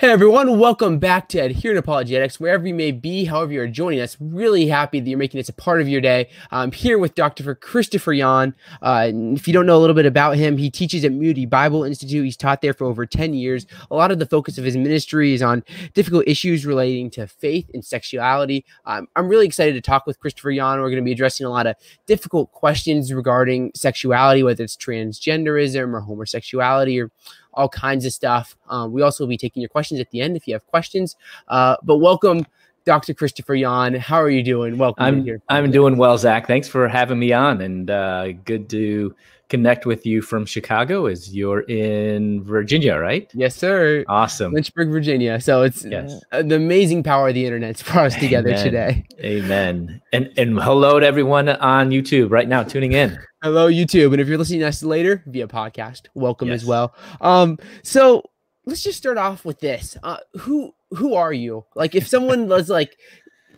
Hey everyone, welcome back to Adherent Apologetics, wherever you may be, however you're joining us. Really happy that you're making this a part of your day. I'm here with Dr. Christopher Yuan. Uh, if you don't know a little bit about him, he teaches at Moody Bible Institute. He's taught there for over 10 years. A lot of the focus of his ministry is on difficult issues relating to faith and sexuality. Um, I'm really excited to talk with Christopher Yuan. We're going to be addressing a lot of difficult questions regarding sexuality, whether it's transgenderism or homosexuality or all kinds of stuff. Um, we also will be taking your questions at the end if you have questions. Uh, but welcome, Dr. Christopher Yuan. How are you doing? Welcome. I'm here. I'm doing well, Zach. Thanks for having me on, and uh, good to connect with you from Chicago. As you're in Virginia, right? Yes, sir. Awesome, Lynchburg, Virginia. So it's yes. uh, the amazing power of the internet's brought us together Amen. today. Amen. And and hello to everyone on YouTube right now tuning in. Hello, YouTube. And if you're listening to us later via podcast, welcome yes. as well. Um, so let's just start off with this. Uh, who who are you? Like, if someone was like,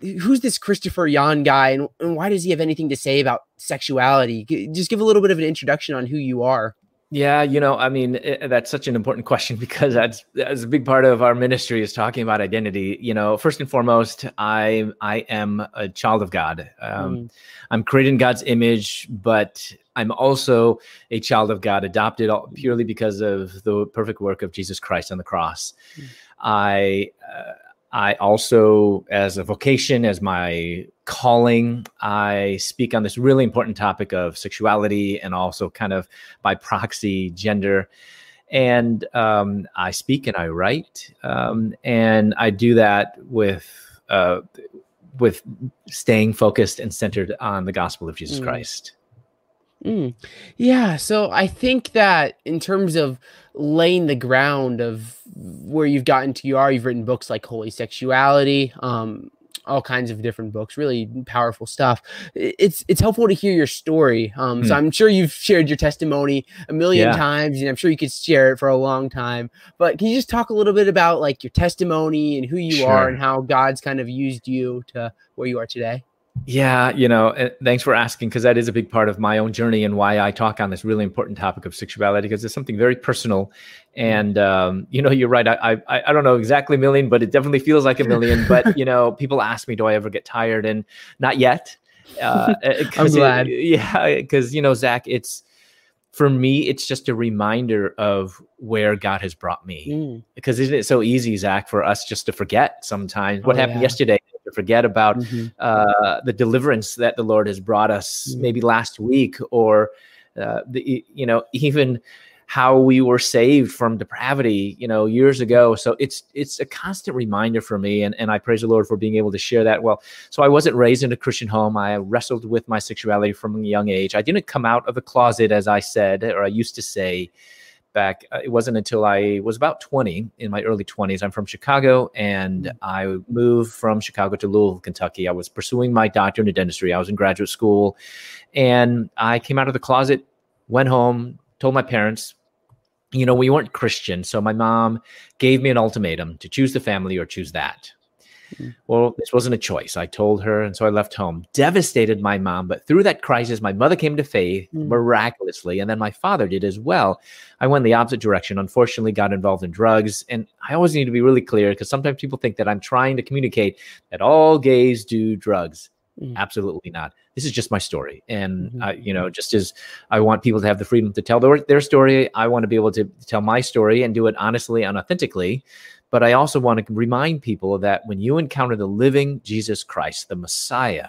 who's this Christopher Yuan guy, and, and why does he have anything to say about sexuality? Just give a little bit of an introduction on who you are. Yeah, you know, I mean, it, that's such an important question because that's that's a big part of our ministry is talking about identity. You know, first and foremost, I I am a child of God. Um, mm. I'm created in God's image, but I'm also a child of God, adopted purely because of the perfect work of Jesus Christ on the cross. Mm. I. Uh, I also, as a vocation, as my calling, I speak on this really important topic of sexuality and also kind of by proxy gender. And um, I speak and I write, um, and I do that with uh, with staying focused and centered on the gospel of Jesus mm. Christ. Mm. Yeah, so I think that in terms of laying the ground of where you've gotten to you are, you've written books like Holy Sexuality, um, all kinds of different books, really powerful stuff. It's it's helpful to hear your story. Um, mm. So I'm sure you've shared your testimony a million yeah. times, and I'm sure you could share it for a long time. But can you just talk a little bit about like your testimony and who you sure. are and how God's kind of used you to where you are today? Yeah, you know, eh, thanks for asking because that is a big part of my own journey and why I talk on this really important topic of sexuality because it's something very personal. And um, you know, you're right. I, I I don't know exactly a million, but it definitely feels like a million. but you know, people ask me, do I ever get tired? And not yet. Uh, eh, I'm glad. It, yeah, because you know, Zach, it's for me, it's just a reminder of where God has brought me. Mm. Because isn't it so easy, Zach, for us just to forget sometimes what oh, happened yeah. yesterday? To forget about mm-hmm. uh, the deliverance that the Lord has brought us mm-hmm. maybe last week, or uh, the you know even how we were saved from depravity you know years ago. So it's it's a constant reminder for me and, and i praise the lord for being able to share that. Well so i wasn't raised in a christian home. I wrestled with my sexuality from a young age. I didn't come out of the closet as i said or i used to say back uh, it wasn't until i was about 20 in my early 20s i'm from chicago and mm. i moved from chicago to louisville kentucky. I was pursuing my doctorate in dentistry. I was in graduate school and i came out of the closet went home told my parents you know we weren't christian so my mom gave me an ultimatum to choose the family or choose that Mm. Well, this wasn't a choice. I told her, and so I left home. Devastated my mom, but through that crisis, my mother came to faith mm. miraculously, and then my father did as well. I went the opposite direction. Unfortunately, got involved in drugs, and I always need to be really clear because sometimes people think that I'm trying to communicate that all gays do drugs. Mm. Absolutely not. This is just my story, and mm-hmm. uh, you know, just as I want people to have the freedom to tell their, their story, I want to be able to tell my story and do it honestly and authentically. But I also want to remind people that when you encounter the living Jesus Christ, the Messiah,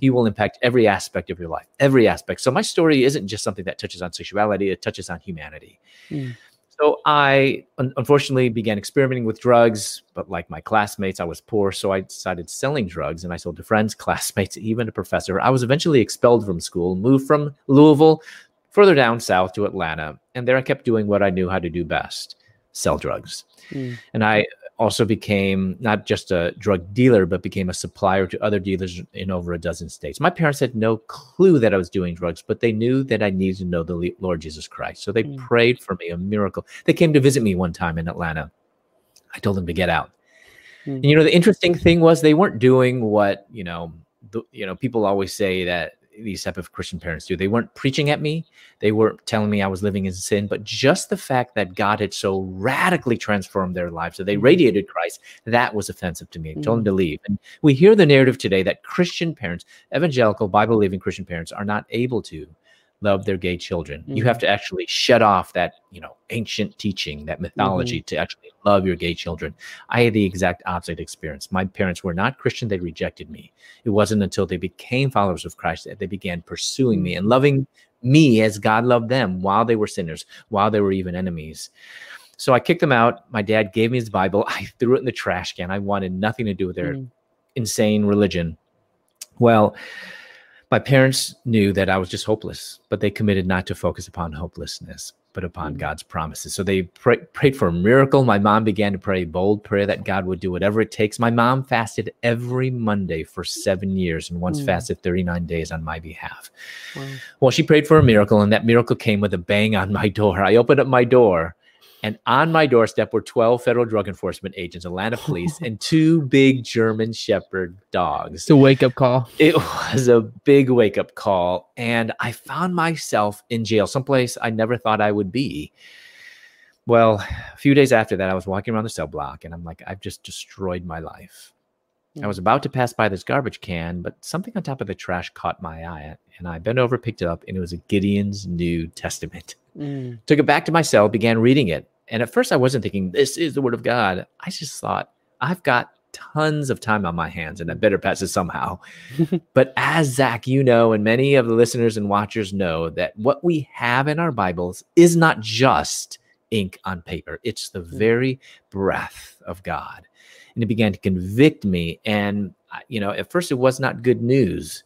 he will impact every aspect of your life, every aspect. So my story isn't just something that touches on sexuality, it touches on humanity. Mm. So I un- unfortunately began experimenting with drugs, but like my classmates, I was poor. So I decided selling drugs and I sold to friends, classmates, even a professor. I was eventually expelled from school, moved from Louisville further down south to Atlanta. And there I kept doing what I knew how to do best sell drugs. Mm. And I also became not just a drug dealer, but became a supplier to other dealers in over a dozen states. My parents had no clue that I was doing drugs, but they knew that I needed to know the Lord Jesus Christ. So they mm. prayed for me, a miracle. They came to visit me one time in Atlanta. I told them to get out. Mm. And you know, the interesting thing was they weren't doing what, you know, the, you know, people always say that these type of Christian parents do. They weren't preaching at me. They weren't telling me I was living in sin, but just the fact that God had so radically transformed their lives that they mm-hmm. radiated Christ, that was offensive to me. I told them to mm-hmm. leave. And we hear the narrative today that Christian parents, evangelical, Bible believing Christian parents, are not able to love their gay children. Mm-hmm. You have to actually shut off that, you know, ancient teaching, that mythology mm-hmm. to actually love your gay children. I had the exact opposite experience. My parents were not Christian, they rejected me. It wasn't until they became followers of Christ that they began pursuing me and mm-hmm. loving me as God loved them while they were sinners, while they were even enemies. So I kicked them out. My dad gave me his Bible. I threw it in the trash can. I wanted nothing to do with their mm-hmm. insane religion. Well, my parents knew that I was just hopeless, but they committed not to focus upon hopelessness, but upon mm-hmm. God's promises. So they pray, prayed for a miracle. My mom began to pray a bold prayer that God would do whatever it takes. My mom fasted every Monday for seven years and once mm-hmm. fasted 39 days on my behalf. Wow. Well, she prayed for a miracle, and that miracle came with a bang on my door. I opened up my door and on my doorstep were 12 federal drug enforcement agents, Atlanta police, and two big German Shepherd dogs. It's a wake up call. It was a big wake up call. And I found myself in jail, someplace I never thought I would be. Well, a few days after that, I was walking around the cell block and I'm like, I've just destroyed my life. I was about to pass by this garbage can, but something on top of the trash caught my eye, and I bent over, picked it up, and it was a Gideon's New Testament. Mm. Took it back to my cell, began reading it. And at first, I wasn't thinking, this is the word of God. I just thought, I've got tons of time on my hands and I better pass it somehow. but as Zach, you know, and many of the listeners and watchers know that what we have in our Bibles is not just ink on paper, it's the mm. very breath of God. And it began to convict me. And, you know, at first, it was not good news.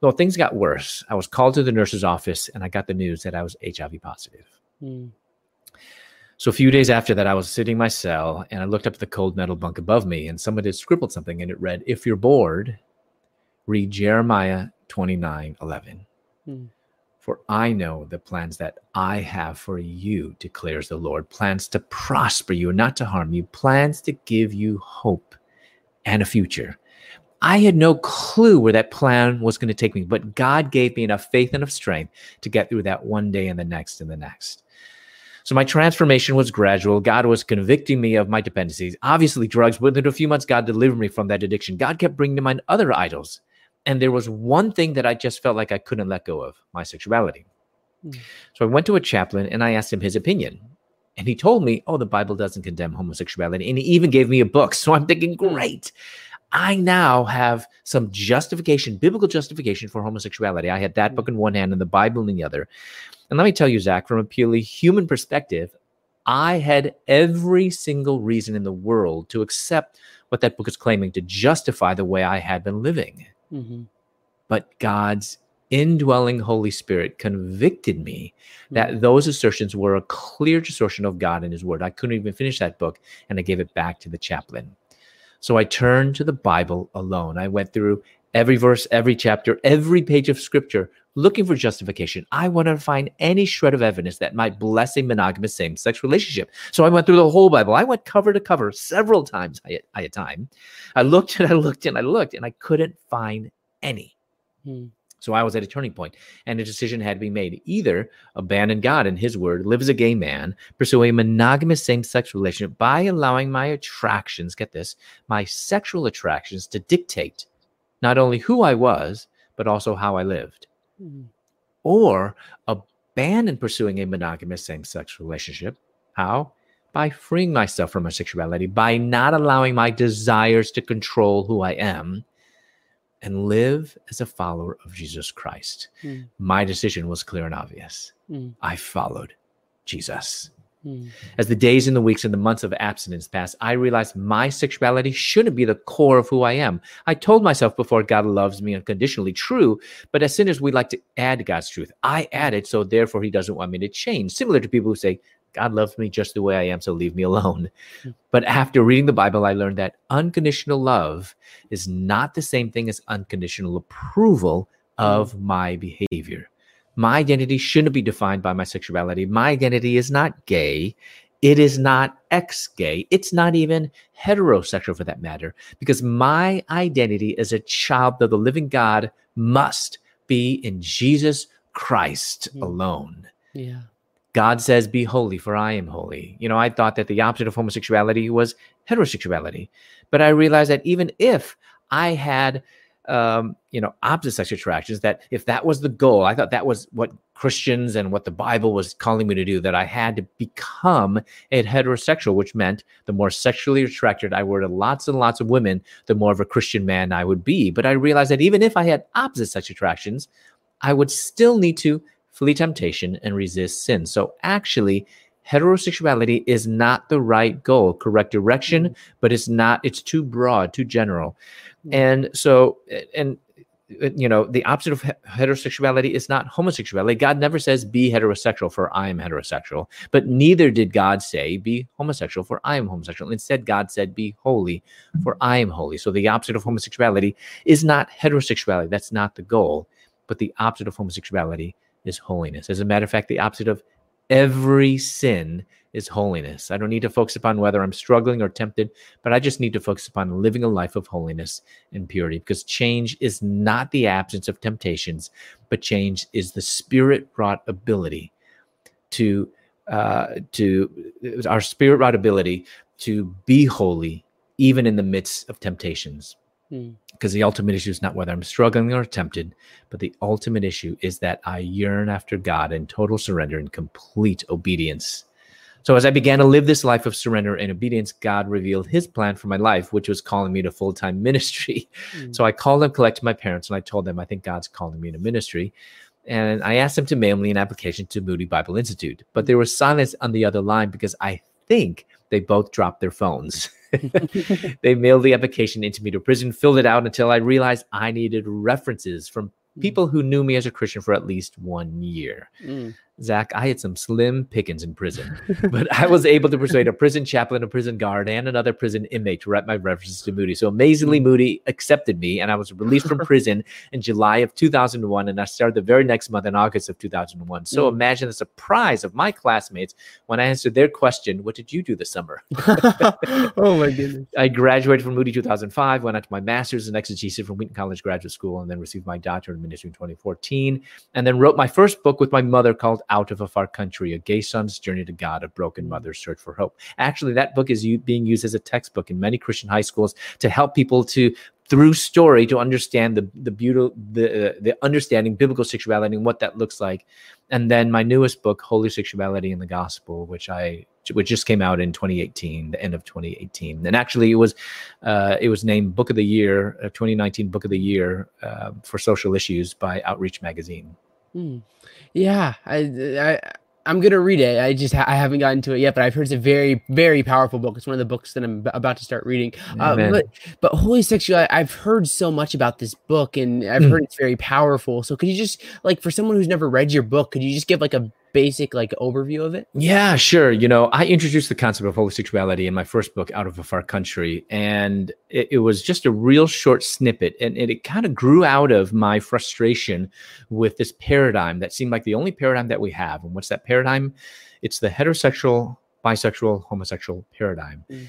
Well, things got worse. I was called to the nurse's office and I got the news that I was HIV positive. Mm. So a few days after that, I was sitting in my cell and I looked up at the cold metal bunk above me, and someone had scribbled something, and it read, "If you're bored, read Jeremiah 29, 11. Hmm. For I know the plans that I have for you, declares the Lord plans to prosper you, not to harm you, plans to give you hope and a future. I had no clue where that plan was going to take me, but God gave me enough faith and enough strength to get through that one day and the next and the next. So my transformation was gradual. God was convicting me of my dependencies. Obviously, drugs. Within a few months, God delivered me from that addiction. God kept bringing to mind other idols. And there was one thing that I just felt like I couldn't let go of my sexuality. Mm. So I went to a chaplain and I asked him his opinion. And he told me, oh, the Bible doesn't condemn homosexuality. And he even gave me a book. So I'm thinking, great. I now have some justification, biblical justification for homosexuality. I had that book in one hand and the Bible in the other. And let me tell you, Zach, from a purely human perspective, I had every single reason in the world to accept what that book is claiming to justify the way I had been living. Mm-hmm. But God's indwelling Holy Spirit convicted me mm-hmm. that those assertions were a clear distortion of God and His Word. I couldn't even finish that book, and I gave it back to the chaplain. So I turned to the Bible alone. I went through every verse, every chapter, every page of scripture looking for justification. I want to find any shred of evidence that might bless a monogamous same sex relationship. So I went through the whole Bible. I went cover to cover several times at a time. I looked and I looked and I looked and I couldn't find any. Hmm. So I was at a turning point, and a decision had to be made. Either abandon God and his word, live as a gay man, pursue a monogamous same sex relationship by allowing my attractions, get this, my sexual attractions to dictate not only who I was, but also how I lived. Mm-hmm. Or abandon pursuing a monogamous same sex relationship. How? By freeing myself from my sexuality, by not allowing my desires to control who I am, and live as a follower of Jesus Christ. Mm. My decision was clear and obvious. Mm. I followed Jesus. Hmm. As the days and the weeks and the months of abstinence passed, I realized my sexuality shouldn't be the core of who I am. I told myself before God loves me unconditionally, true, but as sinners, we like to add God's truth. I added, so therefore He doesn't want me to change. Similar to people who say, God loves me just the way I am, so leave me alone. Hmm. But after reading the Bible, I learned that unconditional love is not the same thing as unconditional approval of hmm. my behavior. My identity shouldn't be defined by my sexuality. My identity is not gay. It is not ex gay. It's not even heterosexual for that matter, because my identity as a child of the living God must be in Jesus Christ mm. alone. Yeah. God says, Be holy, for I am holy. You know, I thought that the opposite of homosexuality was heterosexuality. But I realized that even if I had, um, you know, opposite sex attractions, that if that was the goal, I thought that was what Christians and what the Bible was calling me to do, that I had to become a heterosexual, which meant the more sexually attracted I were to lots and lots of women, the more of a Christian man I would be. But I realized that even if I had opposite sex attractions, I would still need to flee temptation and resist sin. So actually, heterosexuality is not the right goal, correct direction, mm-hmm. but it's not, it's too broad, too general. And so, and uh, you know, the opposite of heterosexuality is not homosexuality. God never says be heterosexual for I am heterosexual, but neither did God say be homosexual for I am homosexual. Instead, God said be holy for I am holy. So the opposite of homosexuality is not heterosexuality. That's not the goal, but the opposite of homosexuality is holiness. As a matter of fact, the opposite of every sin is holiness. I don't need to focus upon whether I'm struggling or tempted, but I just need to focus upon living a life of holiness and purity because change is not the absence of temptations, but change is the spirit wrought ability to uh, to our spirit wrought ability to be holy even in the midst of temptations. Hmm. Because the ultimate issue is not whether I'm struggling or tempted, but the ultimate issue is that I yearn after God in total surrender and complete obedience. So, as I began to live this life of surrender and obedience, God revealed his plan for my life, which was calling me to full time ministry. Mm. So, I called and collected my parents and I told them, I think God's calling me to ministry. And I asked them to mail me an application to Moody Bible Institute. But there was silence on the other line because I think they both dropped their phones. they mailed the application into me to prison, filled it out until I realized I needed references from mm. people who knew me as a Christian for at least one year. Mm. Zach, I had some slim pickings in prison, but I was able to persuade a prison chaplain, a prison guard, and another prison inmate to write my references to Moody. So amazingly, Moody accepted me, and I was released from prison in July of 2001, and I started the very next month in August of 2001. So mm. imagine the surprise of my classmates when I answered their question, "What did you do this summer?" oh my goodness! I graduated from Moody 2005, went on to my master's in exegesis from Wheaton College Graduate School, and then received my doctorate in ministry in 2014, and then wrote my first book with my mother called out of a far country, a gay son's journey to God, a broken mm. mother's search for hope. Actually, that book is being used as a textbook in many Christian high schools to help people to through story to understand the the beautiful the uh, the understanding biblical sexuality and what that looks like and then my newest book holy sexuality in the gospel which i which just came out in 2018 the end of 2018 and actually it was uh, it was named book of the year uh, 2019 book of the year uh, for social issues by outreach magazine mm. Yeah, I, I I'm gonna read it. I just I haven't gotten to it yet, but I've heard it's a very very powerful book. It's one of the books that I'm about to start reading. Uh, but but holy sexuality, I've heard so much about this book, and I've mm. heard it's very powerful. So could you just like for someone who's never read your book, could you just give like a basic like overview of it? Yeah, sure. You know, I introduced the concept of holy sexuality in my first book, Out of a Far Country, and it, it was just a real short snippet, and, and it kind of grew out of my frustration with this paradigm that seemed like the only paradigm that we have. And what's that paradigm? It's the heterosexual, bisexual, homosexual paradigm. Mm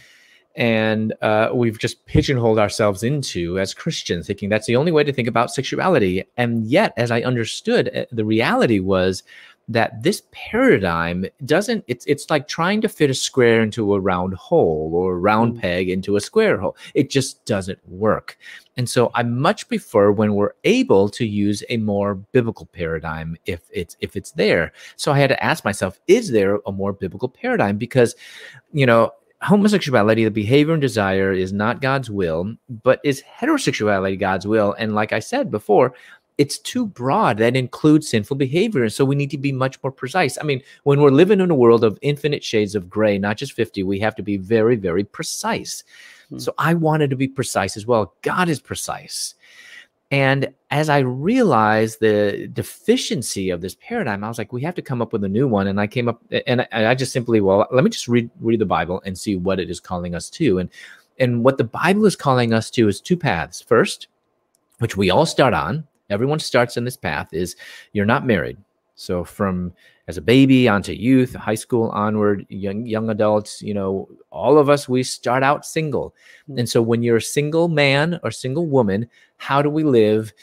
and uh, we've just pigeonholed ourselves into as Christians, thinking that's the only way to think about sexuality. And yet, as I understood, uh, the reality was that this paradigm doesn't it's it's like trying to fit a square into a round hole or a round mm. peg into a square hole it just doesn't work and so i much prefer when we're able to use a more biblical paradigm if it's if it's there so i had to ask myself is there a more biblical paradigm because you know homosexuality, the behavior and desire is not God's will, but is heterosexuality God's will? And like I said before, it's too broad that includes sinful behavior and so we need to be much more precise. I mean when we're living in a world of infinite shades of gray not just 50 we have to be very very precise. Hmm. so i wanted to be precise as well. God is precise. And as i realized the deficiency of this paradigm i was like we have to come up with a new one. And i came up and i, I just simply well let me just read read the bible and see what it is calling us to. And and what the bible is calling us to is two paths. First which we all start on everyone starts in this path is you're not married so from as a baby onto youth high school onward young young adults you know all of us we start out single mm-hmm. and so when you're a single man or single woman how do we live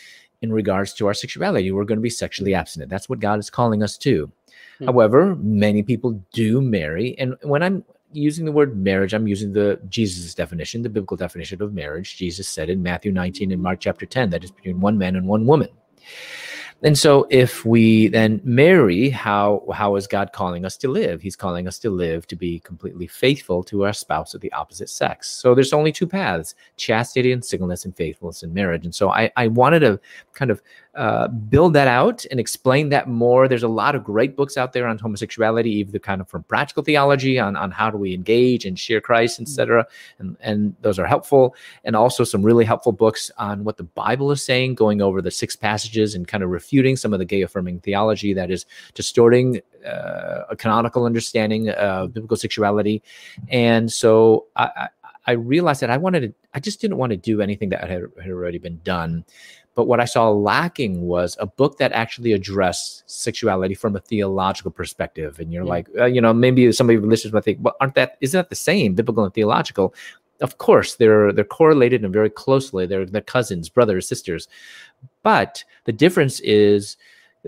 in regards to our sexuality. We're going to be sexually abstinent. That's what God is calling us to. Mm-hmm. However, many people do marry. And when I'm using the word marriage, I'm using the Jesus definition, the biblical definition of marriage. Jesus said in Matthew 19 and Mark chapter 10 that is between one man and one woman. And so if we then marry, how how is God calling us to live? He's calling us to live to be completely faithful to our spouse of the opposite sex. So there's only two paths: chastity and singleness and faithfulness in marriage. And so I, I wanted to kind of uh, build that out and explain that more. There's a lot of great books out there on homosexuality, either kind of from practical theology on, on how do we engage and share Christ, etc. And, and those are helpful. And also some really helpful books on what the Bible is saying, going over the six passages and kind of refuting some of the gay affirming theology that is distorting uh, a canonical understanding of biblical sexuality. And so I, I, I realized that I wanted to, I just didn't want to do anything that had, had already been done. But what I saw lacking was a book that actually addressed sexuality from a theological perspective. And you're yeah. like, uh, you know, maybe somebody listeners might think, well, aren't that isn't that the same, biblical and theological? Of course, they're they're correlated and very closely. They're they're cousins, brothers, sisters. But the difference is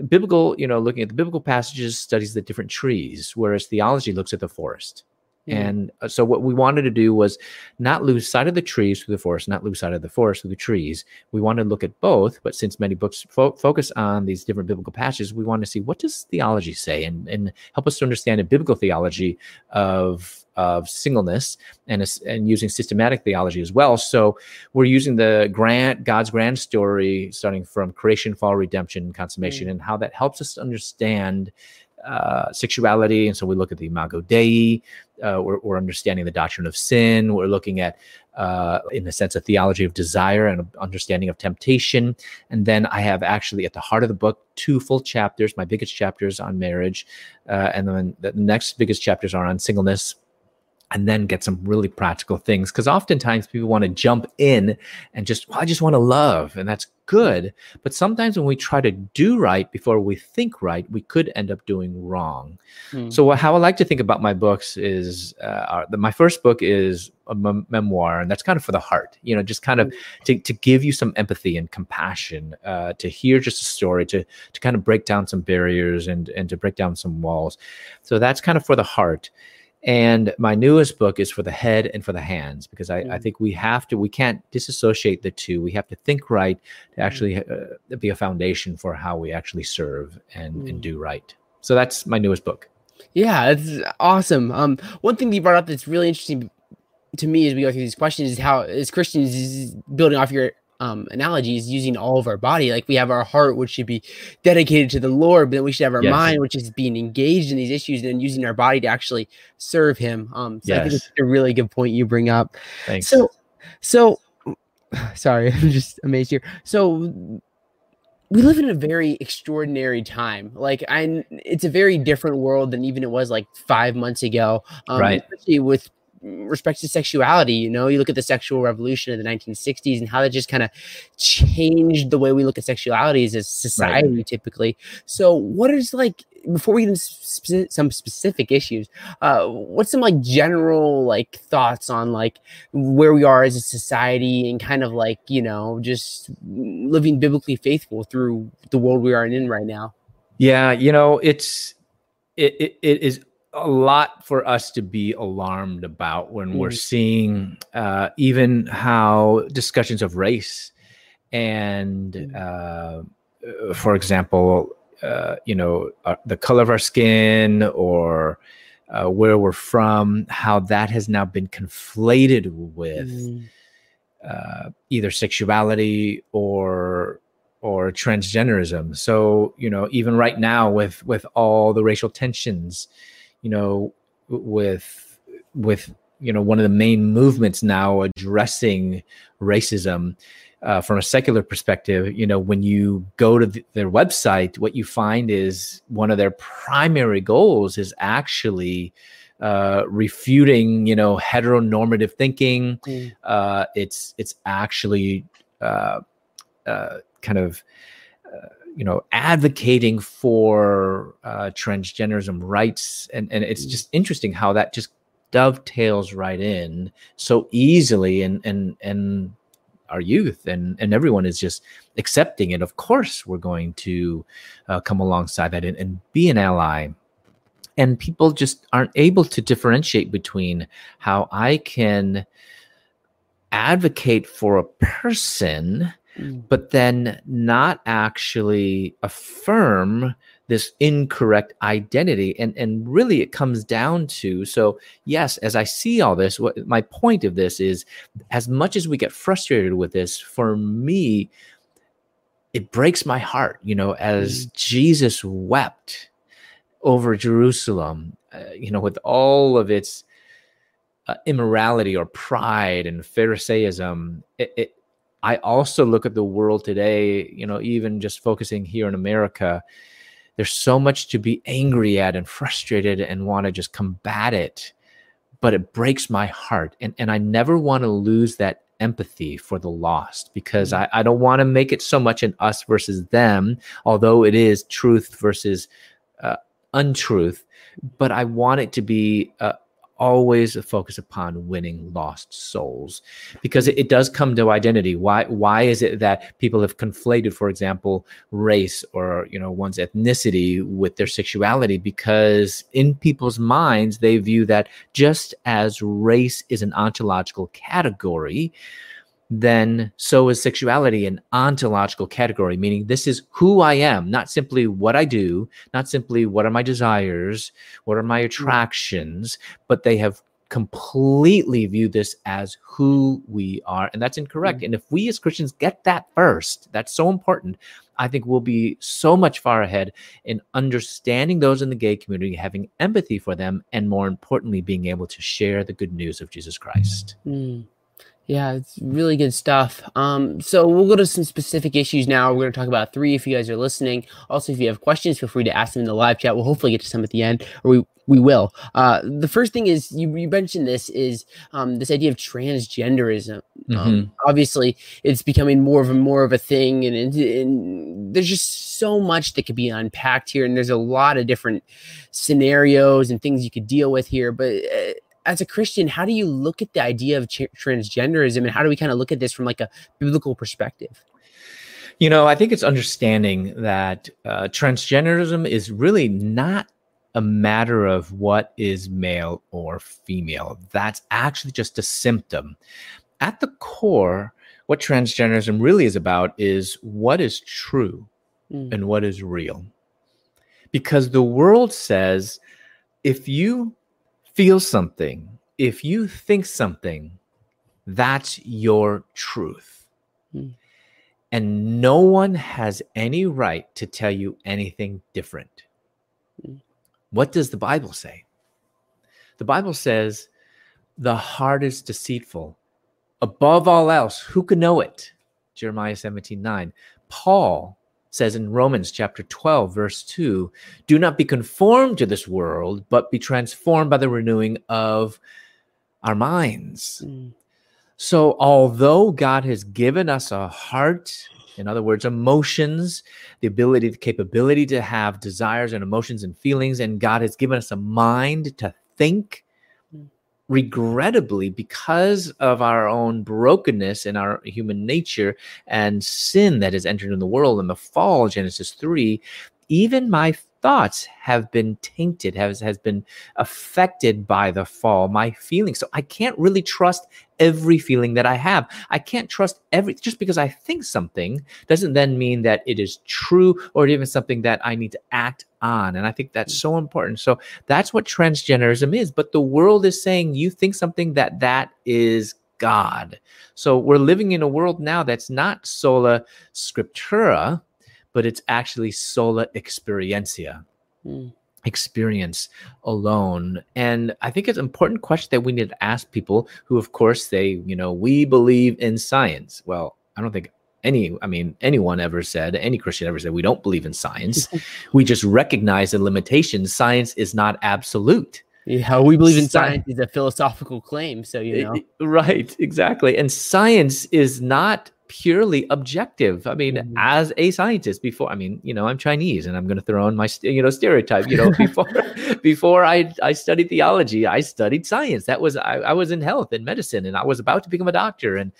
biblical, you know, looking at the biblical passages studies the different trees, whereas theology looks at the forest. And uh, so what we wanted to do was not lose sight of the trees through the forest, not lose sight of the forest through the trees. We wanted to look at both, but since many books fo- focus on these different biblical passages, we want to see what does theology say and, and help us to understand a biblical theology of of singleness and and using systematic theology as well. So we're using the grant God's grand story starting from creation, fall, redemption, consummation, mm-hmm. and how that helps us understand uh, sexuality. And so we look at the Imago Dei. Uh, we're, we're, understanding the doctrine of sin. We're looking at, uh, in a sense, a theology of desire and understanding of temptation. And then I have actually at the heart of the book two full chapters, my biggest chapters on marriage. Uh, and then the next biggest chapters are on singleness, and then get some really practical things because oftentimes people want to jump in and just well, i just want to love and that's good but sometimes when we try to do right before we think right we could end up doing wrong mm. so how i like to think about my books is uh, the, my first book is a mem- memoir and that's kind of for the heart you know just kind of mm. to, to give you some empathy and compassion uh, to hear just a story to to kind of break down some barriers and and to break down some walls so that's kind of for the heart and my newest book is for the head and for the hands because I, mm. I think we have to, we can't disassociate the two. We have to think right to actually mm. uh, be a foundation for how we actually serve and, mm. and do right. So that's my newest book. Yeah, it's awesome. Um, one thing that you brought up that's really interesting to me as we go through these questions is how, as Christians, is building off your um, analogies using all of our body. Like we have our heart, which should be dedicated to the Lord, but then we should have our yes. mind, which is being engaged in these issues and using our body to actually serve Him. Um, so yes. I think it's a really good point you bring up. Thanks. So, so sorry, I'm just amazed here. So we live in a very extraordinary time. Like I, it's a very different world than even it was like five months ago. Um, right. Especially with respect to sexuality. You know, you look at the sexual revolution of the 1960s and how that just kind of changed the way we look at sexuality as a society, right. typically. So, what is like before we get into spe- some specific issues? Uh, what's some like general like thoughts on like where we are as a society and kind of like you know just living biblically faithful through the world we are in right now? Yeah, you know, it's it, it, it is a lot for us to be alarmed about when mm. we're seeing uh, even how discussions of race and, mm. uh, for example, uh, you know, uh, the color of our skin or uh, where we're from, how that has now been conflated with mm. Uh, either sexuality or or transgenderism. So you know, even right now with with all the racial tensions you know, with with you know one of the main movements now addressing racism uh, from a secular perspective you know when you go to the, their website what you find is one of their primary goals is actually uh, refuting you know heteronormative thinking mm. uh, it's it's actually uh, uh, kind of uh, you know advocating for uh, transgenderism rights and and it's mm. just interesting how that just dovetails right in so easily and and and our youth and and everyone is just accepting it of course we're going to uh, come alongside that and, and be an ally and people just aren't able to differentiate between how i can advocate for a person. But then not actually affirm this incorrect identity and and really it comes down to so yes as i see all this what my point of this is as much as we get frustrated with this for me it breaks my heart you know as mm. jesus wept over jerusalem uh, you know with all of its uh, immorality or pride and pharisaism it, it I also look at the world today, you know, even just focusing here in America, there's so much to be angry at and frustrated and want to just combat it but it breaks my heart and, and i never want to lose that empathy for the lost because mm. I, I don't want to make it so much an us versus them although it is truth versus uh, untruth but i want it to be a, always focus upon winning lost souls because it, it, does come to identity. Why why is it that people have conflated for example race or you know one's ethnicity with their sexuality? Because in people's minds they view that just as race is an ontological category then so is sexuality an ontological category, meaning this is who I am, not simply what I do, not simply what are my desires, what are my mm. attractions, but they have completely viewed this as who we are. And that's incorrect. Mm-hmm. And if we as Christians get that first, that's so important. I think we'll be so much far ahead in understanding those in the gay community, having empathy for them, and more importantly, being able to share the good news of Jesus Christ. Mm. Yeah, it's really good stuff. Um, so we'll go to some specific issues now. We're going to talk about three if you guys are listening. Also, if you have questions, feel free to ask them in the live chat. We'll hopefully get to some at the end, or we we will. Uh, the first thing is you, you mentioned this is um, this idea of transgenderism. Um, mm-hmm. Um, obviously, it's becoming more of a more of a thing, and, and, and there's just so much that could be unpacked here, and there's a lot of different scenarios and things you could deal with here. But uh, as a Christian, how do you look at the idea of transgenderism and how do we kind of look at this from like a biblical perspective? You know, I think it's understanding that uh, transgenderism is really not a matter of what is male or female. That's actually just a symptom. At the core, what transgenderism really is about is what is true mm. and what is real. Because the world says if you feel something, if you think something, that's your truth. Hmm. And no one has any right to tell you anything different. Hmm. What does the Bible say? The Bible says, the heart is deceitful. Above all else, who can know it? Jeremiah 17 9. Paul says in Romans chapter 12, verse 2 Do not be conformed to this world, but be transformed by the renewing of our minds. Mm. So, although God has given us a heart, in other words, emotions, the ability, the capability to have desires and emotions and feelings, and God has given us a mind to think regrettably, because of our own brokenness in our human nature and sin that has entered in the world in the fall, Genesis 3, even my thoughts have been tainted, has, has been affected by the fall, my feelings. So I can't really trust every feeling that I have. I can't trust every, just because I think something doesn't then mean that it is true or even something that I need to act on. And I think that's mm. so important. So that's what transgenderism is. But the world is saying you think something that that is God. So we're living in a world now that's not sola scriptura, but it's actually sola experiencia. Mm. Experience alone. And I think it's an important question that we need to ask people who, of course, say, you know, we believe in science. Well, I don't think any i mean anyone ever said any christian ever said we don't believe in science. We just recognize the limitations. Science is not absolute. Yeah we believe in science is a philosophical claim so you eh, know. Eh, right exactly. And science is not purely objective. I mean, mm-hmm. as a scientist, before I mean, you know, I'm Chinese, and I'm going to throw in my you know stereotype. You know, before before I I studied theology, I studied science. That was I, I was in health and medicine, and I was about to become a doctor, and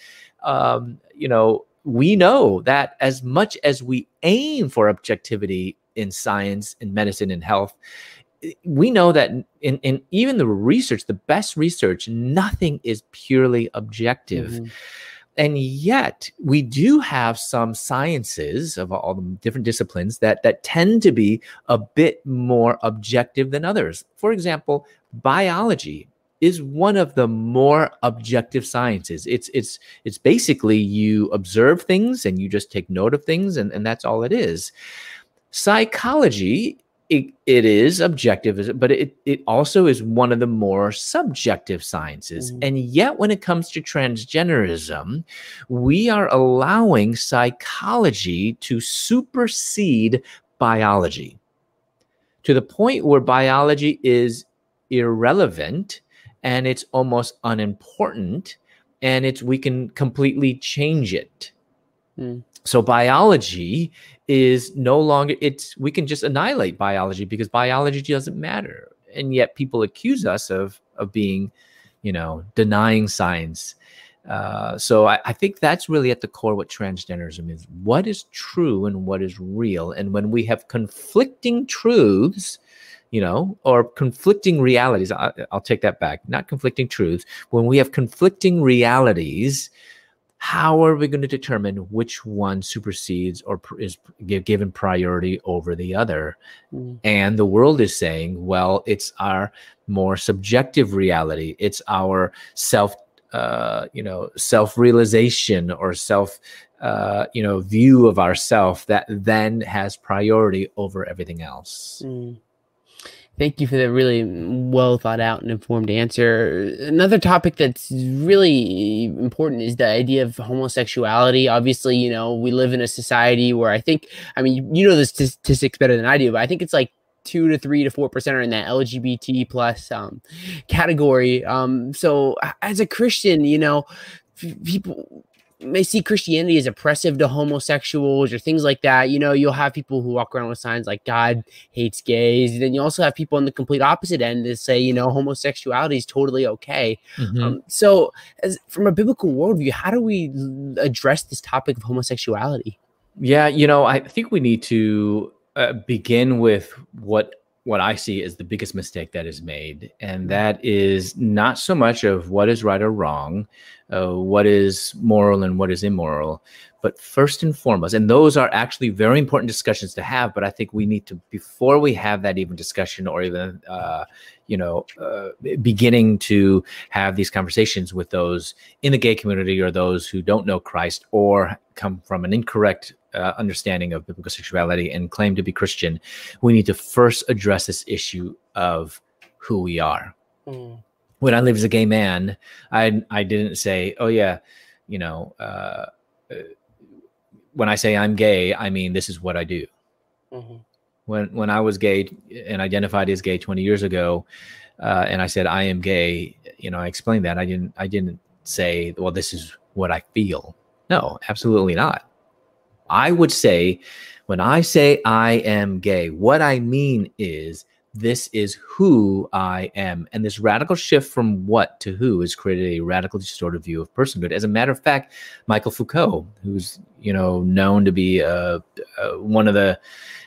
um, you know, we know that as much as we aim for objectivity in science, in medicine, in health, we know that in, in even the research, the best research, nothing is purely objective. Mm-hmm. And yet we do have some sciences of all the different disciplines that that tend to be a bit more objective than others. For example, biology is one of the more objective sciences. It's it's it's basically you observe things and you just take note of things and, and that's all it is. Psychology it, it is objective, but it, it also is one of the more subjective sciences. Mm. And yet, when it comes to transgenderism, we are allowing psychology to supersede biology to the point where biology is irrelevant and it's almost unimportant and it's we can completely change it mm. So biology is no longer it's we can just annihilate biology because biology doesn't matter and yet people accuse us of of being you know denying science uh, so I, I, think that's really at the core what transgenderism is what is true and what is real and when we have conflicting truths you know, or conflicting realities. I, will take that back. Not conflicting truths. When we have conflicting realities, how are we going to determine which one supersedes or is given priority over the other? Mm. And the world is saying, well, it's our more subjective reality. It's our self, uh, you know, self realization or self, uh, you know, view of ourself that then has priority over everything else. Mm. Thank you for the really well thought out and informed answer. Another topic that's really important is the idea of homosexuality. Obviously, you know, we live in a society where I think, I mean, you know the statistics better than I do, but I think it's like two to three to four percent are in that LGBT plus um, category. Um, so as a Christian, you know, people may see Christianity as oppressive to homosexuals or things like that. You know, you'll have people who walk around with signs like God hates gays. And Then you also have people on the complete opposite end that say, you know, homosexuality is totally okay. Mm-hmm. Um, so, as from a biblical worldview, how do we address this topic of homosexuality? Yeah, you know, I think we need to uh, begin with what what I see as the biggest mistake that is made, and mm-hmm. that is not so much of what is right or wrong, uh, what is moral and what is immoral, but first and foremost, and those are actually very important discussions to have. But I think we need to, before we have that even discussion or even, uh, you know, uh, beginning to have these conversations with those in the gay community or those who don't know Christ or come from an incorrect uh, understanding of biblical sexuality and claim to be Christian, we need to first address this issue of who we are. Mm. When I lived as a gay man, I I didn't say, "Oh yeah, you know." Uh, uh, when I say I'm gay, I mean this is what I do. Mm-hmm. When when I was gay and identified as gay 20 years ago, uh, and I said I am gay, you know, I explained that I didn't I didn't say, well, this is what I feel. No, absolutely not. I would say, when I say I am gay, what I mean is this is who I am. And this radical shift from what to who has created a radically distorted view of personhood. As a matter of fact, Michael Foucault, who's you know known to be uh, uh, one of the,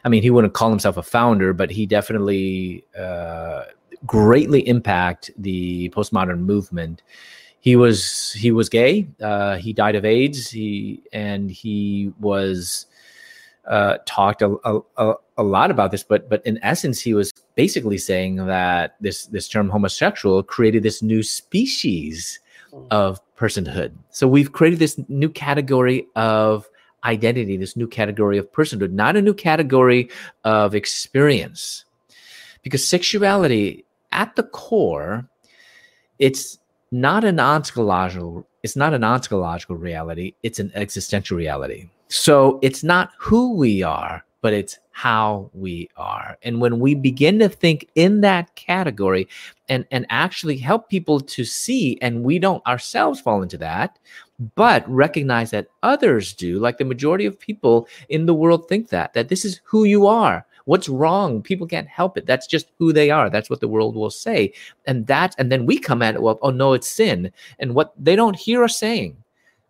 I mean, he wouldn't call himself a founder, but he definitely uh, greatly impact the postmodern movement he was he was gay. Uh, he died of AIDS. He and he was uh, talked a, a, a, lot about this, but but in essence, he was basically saying that this this term homosexual created this new species hmm. of personhood. So we've created this new category of identity, this new category of personhood, not a new category of experience, because sexuality at the core, it's not an ontological it's not an ontological reality it's an existential reality. So it's not who we are but it's how we are. And when we begin to think in that category and and actually help people to see and we don't ourselves fall into that but recognize that others do like the majority of people in the world think that that this is who you are What's wrong? People can't help it. That's just who they are. That's what the world will say. And that, and then we come at it, well, oh no, it's sin. And what they don't hear us saying,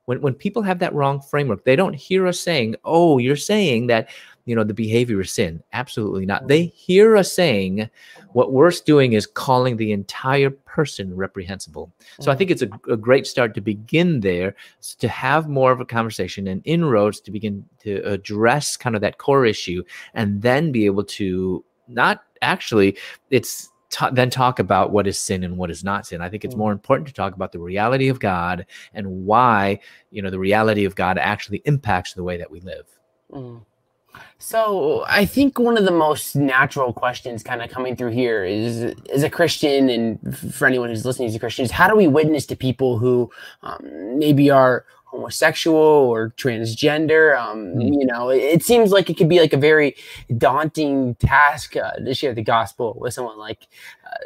when when people have that wrong framework, they don't hear us saying, "Oh, you're saying that." You know, the behavior is sin. Absolutely not. They mm. hear us saying what we're doing is calling the entire person reprehensible. So I mm. think it's a, a great start to begin there, to have more of a conversation and inroads to begin to address kind of that core issue, and then be able to not actually, it's then talk about what is sin and what is not sin. I think it's mm. more important to talk about the reality of God and why, you know, the reality of God actually impacts the way that we live. Mm. So I think one of the most natural questions kind of coming through here is as a Christian and for anyone who's listening as a Christian is how do we witness to people who um, maybe are homosexual or transgender. Um, mm. You know, it, it, seems like it could be like a very daunting task uh, to share the gospel with someone like uh,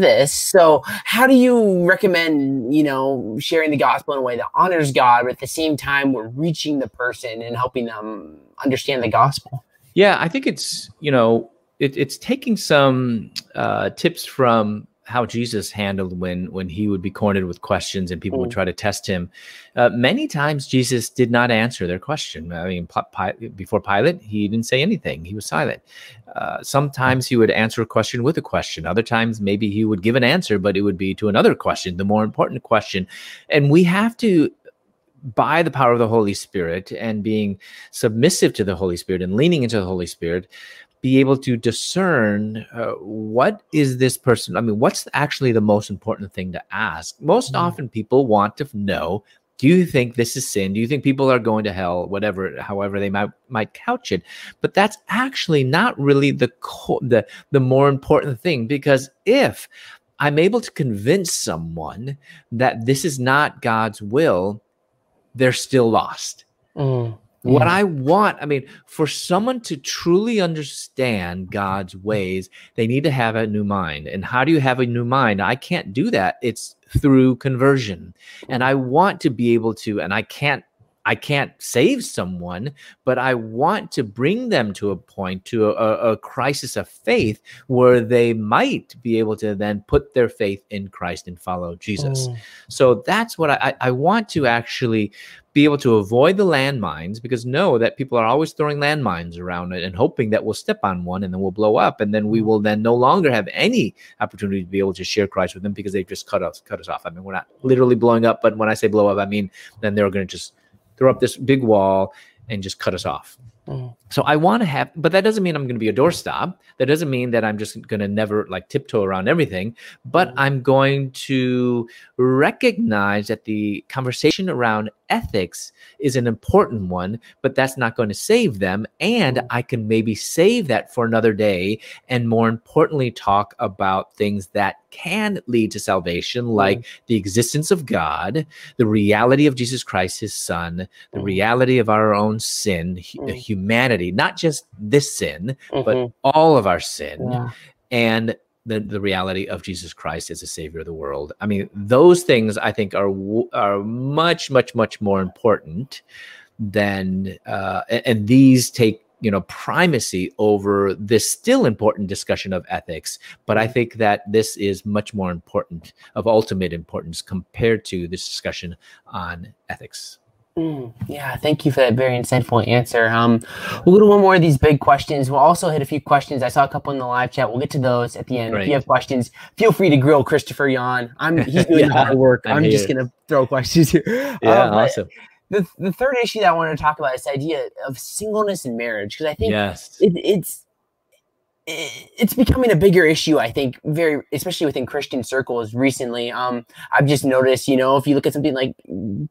this. So, how do you recommend, you know, sharing the gospel in a way that honors God, but at the same time, we're reaching the person and helping them understand the gospel? Yeah, I think it's, you know, it, it's taking some uh, tips from how Jesus handled when when he would be cornered with questions and people mm. would try to test him. Uh, many times Jesus did not answer their question. I mean, before Pilate, he didn't say anything; he was silent. Uh, sometimes he would answer a question with a question. Other times, maybe he would give an answer, but it would be to another question, the more important question. And we have to by the power of the Holy Spirit and being submissive to the Holy Spirit and leaning into the Holy Spirit, be able to discern uh, what is this person i mean what's actually the most important thing to ask most mm. often people want to know do you think this is sin do you think people are going to hell whatever however they might might couch it but that's actually not really the co- the the more important thing because if i'm able to convince someone that this is not god's will they're still lost mm. What I want, I mean, for someone to truly understand God's ways, they need to have a new mind. And how do you have a new mind? I can't do that. It's through conversion. And I want to be able to, and I can't I can't save someone, but I want to bring them to a point, to a, a, crisis of faith where they might be able to then put their faith in Christ and follow Jesus. Oh. So that's what I, I want to actually be able to avoid the landmines because know that people are always throwing landmines around it and hoping that we'll step on one and then we'll blow up and then we mm. will then no longer have any opportunity to be able to share Christ with them because they've just cut us cut us off. I mean, we're not literally blowing up, but when I say blow up, I mean then they're going to just throw up this big wall and just cut us off. Mm. So I want to have, but that doesn't mean I'm going to be a doorstop. That doesn't mean that I'm just going to never like tiptoe around everything. But mm. I'm going to recognize that the conversation around ethics is an important one, but that's not going to save them. And I can maybe save that for another day. And more importantly, talk about things that can lead to salvation, like mm. the existence of God, the reality of Jesus Christ, his son, the reality of our own sin, mm. Humanity, not just this sin, mm-hmm. but all of our sin. Yeah. And the, the reality of Jesus Christ as a savior of the world. I mean, those things I think are are much much much more important than uh, and these take you know primacy over this still important discussion of ethics but i think that this is much more important of ultimate importance compared to this discussion on ethics Mm, yeah, thank you for that very insightful answer. Um, we'll do one more of these big questions. We'll also hit a few questions. I saw a couple in the live chat. We'll get to those at the end. If you have questions, feel free to grill Christopher Yuan. I'm he's doing yeah, the hard work. I'm, I'm just gonna throw questions here. Yeah, um, awesome. The, the third issue that I wanted to talk about is the idea of singleness in marriage because I think yes. It, it's it's becoming a bigger issue i think very especially within christian circles recently. Um i've just noticed you know if you look at something like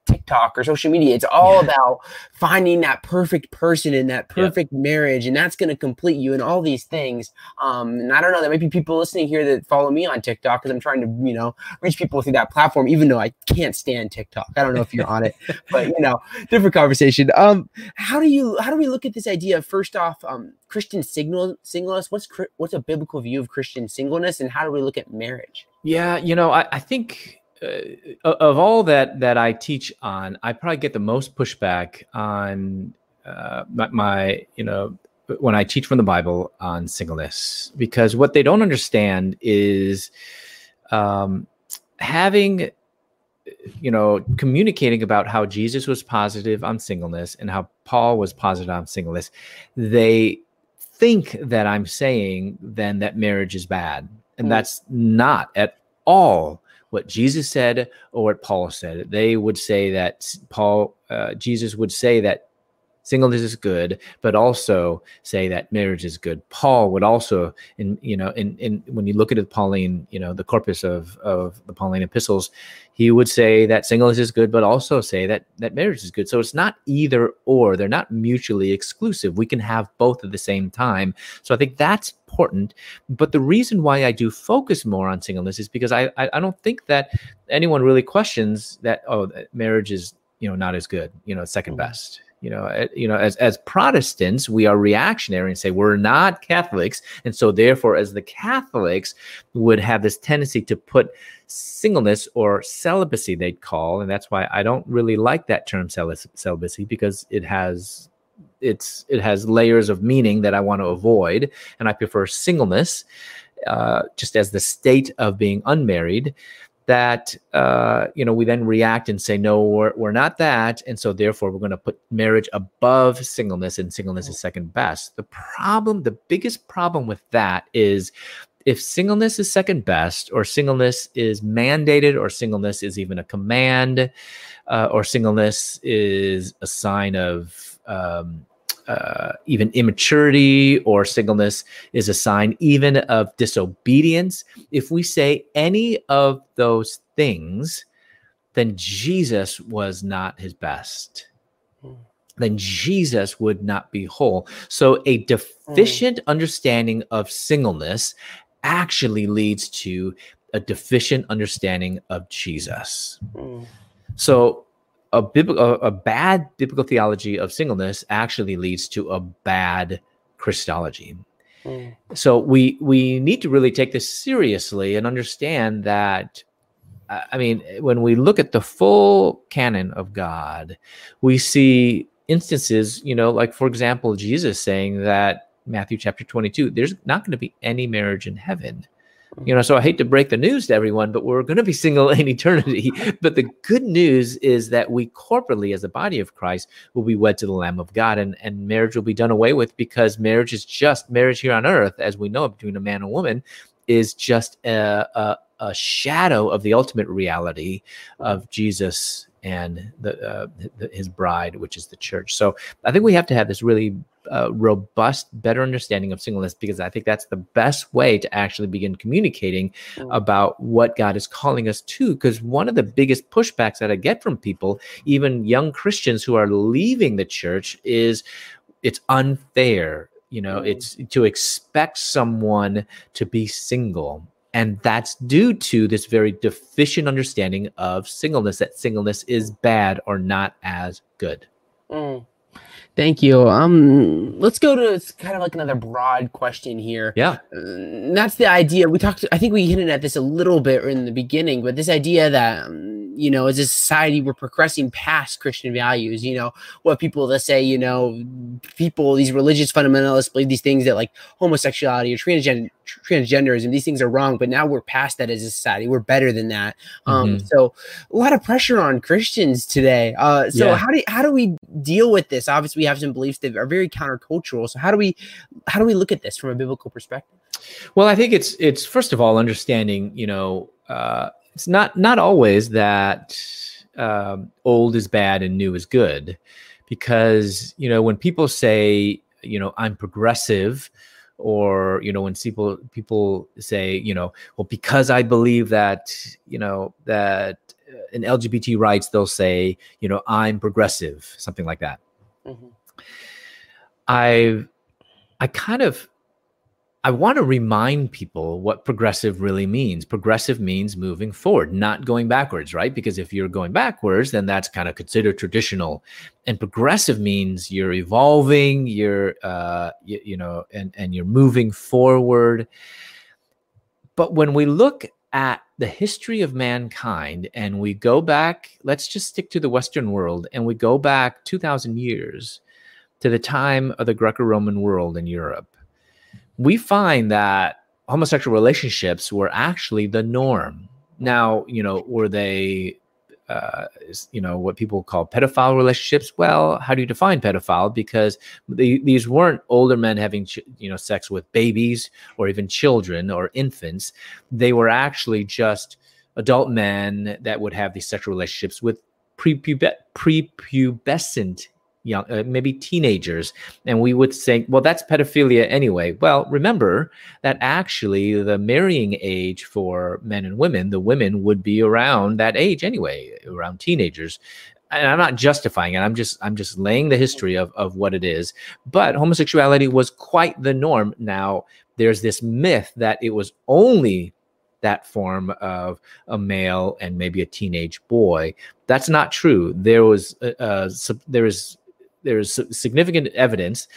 tiktok or social media it's all yeah. about finding that perfect person in that perfect marriage and that's going to complete you and all these things. Um and i don't know there might be people listening here that follow me on tiktok because i'm trying to you know reach people through that platform even though i can't stand tiktok. I don't know if you're on it but you know different conversation. Um how do you how do we look at this idea of first off um christian signal singleness what's what's what's a biblical view of Christian singleness, and how do we look at marriage? Yeah, you know, I, I think uh, of all that that I teach on, I probably get the most pushback on uh, my, my, you know, when I teach from the Bible on singleness, because what they don't understand is um, having you know, communicating about how Jesus was positive on singleness and how Paul was positive on singleness, they think that I'm saying then that marriage is bad. And mm. that's not at all what Jesus said or what Paul said. They would say that Paul, uh, Jesus would say that singleness is good, but also say that marriage is good. Paul would also, in you know, in in when you look at the Pauline, you know, the corpus of of the Pauline epistles, he would say that singleness is good, but also say that that marriage is good. So it's not either or; they're not mutually exclusive. We can have both at the same time. So I think that's important. But the reason why I do focus more on singleness is because I I, I don't think that anyone really questions that oh marriage is you know not as good you know second mm-hmm. best you know eh, you know as as protestants we are reactionary and say we're not catholics. And so therefore as the catholics would have this tendency to put singleness or celibacy they'd call. And that's why i don't really like that term celibacy because it has it's it has layers of meaning that i want to avoid. And i prefer singleness uh, just as the state of being unmarried that uh, you know we then react and say no we're, we're not that. And so therefore we're going to put marriage above singleness and singleness is second best. The problem the biggest problem with that is if singleness is second best or singleness is mandated or singleness is even a command uh, or singleness is a sign of um, uh, even immaturity or singleness is a sign even of disobedience. If we say any of those things, then Jesus was not his best. Hmm. Then Jesus would not be whole. So, a deficient mm. understanding of singleness actually leads to a deficient understanding of Jesus. Mm. So, a, bib- a, a bad biblical theology of singleness actually leads to a bad Christology. Mm. So we we need to really take this seriously and understand that I mean when we look at the full canon of God, we see instances, you know, like for example Jesus saying that Matthew chapter 22, there's not going to be any marriage in heaven. You know, so I hate to break the news to everyone, but we're going to be single in eternity. but the good news is that we corporately, as the body of Christ, will be wed to the Lamb of God, and, and marriage will be done away with because marriage is just marriage here on earth, as we know between a man and a woman, is just a, a, a shadow of the ultimate reality of Jesus and the, uh, the, his bride, which is the church. So I think we have to have this really uh, robust, better understanding of singleness because I think that's the best way to actually begin communicating mm. about what God is calling us to. Because one of the biggest pushbacks that I get from people, even young Christians who are leaving the church, is it's unfair. You know, mm. it's to expect someone to be single and that's due to this very deficient understanding of singleness that singleness is bad or not as good. Mm. Thank you. Um, let's go to it's kind of like another broad question here. Yeah, uh, that's the idea. We talked. I think we hinted at this a little bit in the beginning, but this idea that um, you know, as a society, we're progressing past Christian values. You know, what people that say, you know, people these religious fundamentalists believe these things that like homosexuality or transgender transgenderism these things are wrong but now we're past that as a society. We're better than that. Um mm-hmm. so a lot of pressure on christians today. Uh so yeah. how do how do we deal with this? Obviously we have some beliefs that are very countercultural. So how do we how do we look at this from a biblical perspective? Well i think it's it's first of all understanding you know uh it's not not always that um, old is bad and new is good. Because you know when people say you know i'm progressive or you know when people people say you know well because i believe that you know that uh, in lgbt rights they'll say you know i'm progressive something like that mm-hmm. i i kind of I want to remind people what progressive really means. Progressive means moving forward, not going backwards, right? Because if you're going backwards, then that's kind of considered traditional. And progressive means you're evolving, you're, uh, you, you know, and, and you're moving forward. But when we look at the history of mankind and we go back, let's just stick to the Western world and we go back 2,000 years to the time of the Greco Roman world in Europe we find that homosexual relationships were actually the norm. Now, you know, were they uh, you know what people call pedophile relationships. Well, how do you define pedophile? Because the, these weren't older men having you know sex with babies or even children or infants. They were actually just adult men that would have these sexual relationships with prepubescent young, uh, maybe teenagers, and we would say, well, that's pedophilia anyway. Well, remember that actually the marrying age for men and women, the women would be around that age anyway, around teenagers. And I'm not justifying it. I'm just I'm just laying the history of, of what it is. But homosexuality was quite the norm. Now there's this myth that it was only that form of a male and maybe a teenage boy. That's not true. There was uh, uh, there is there's significant evidence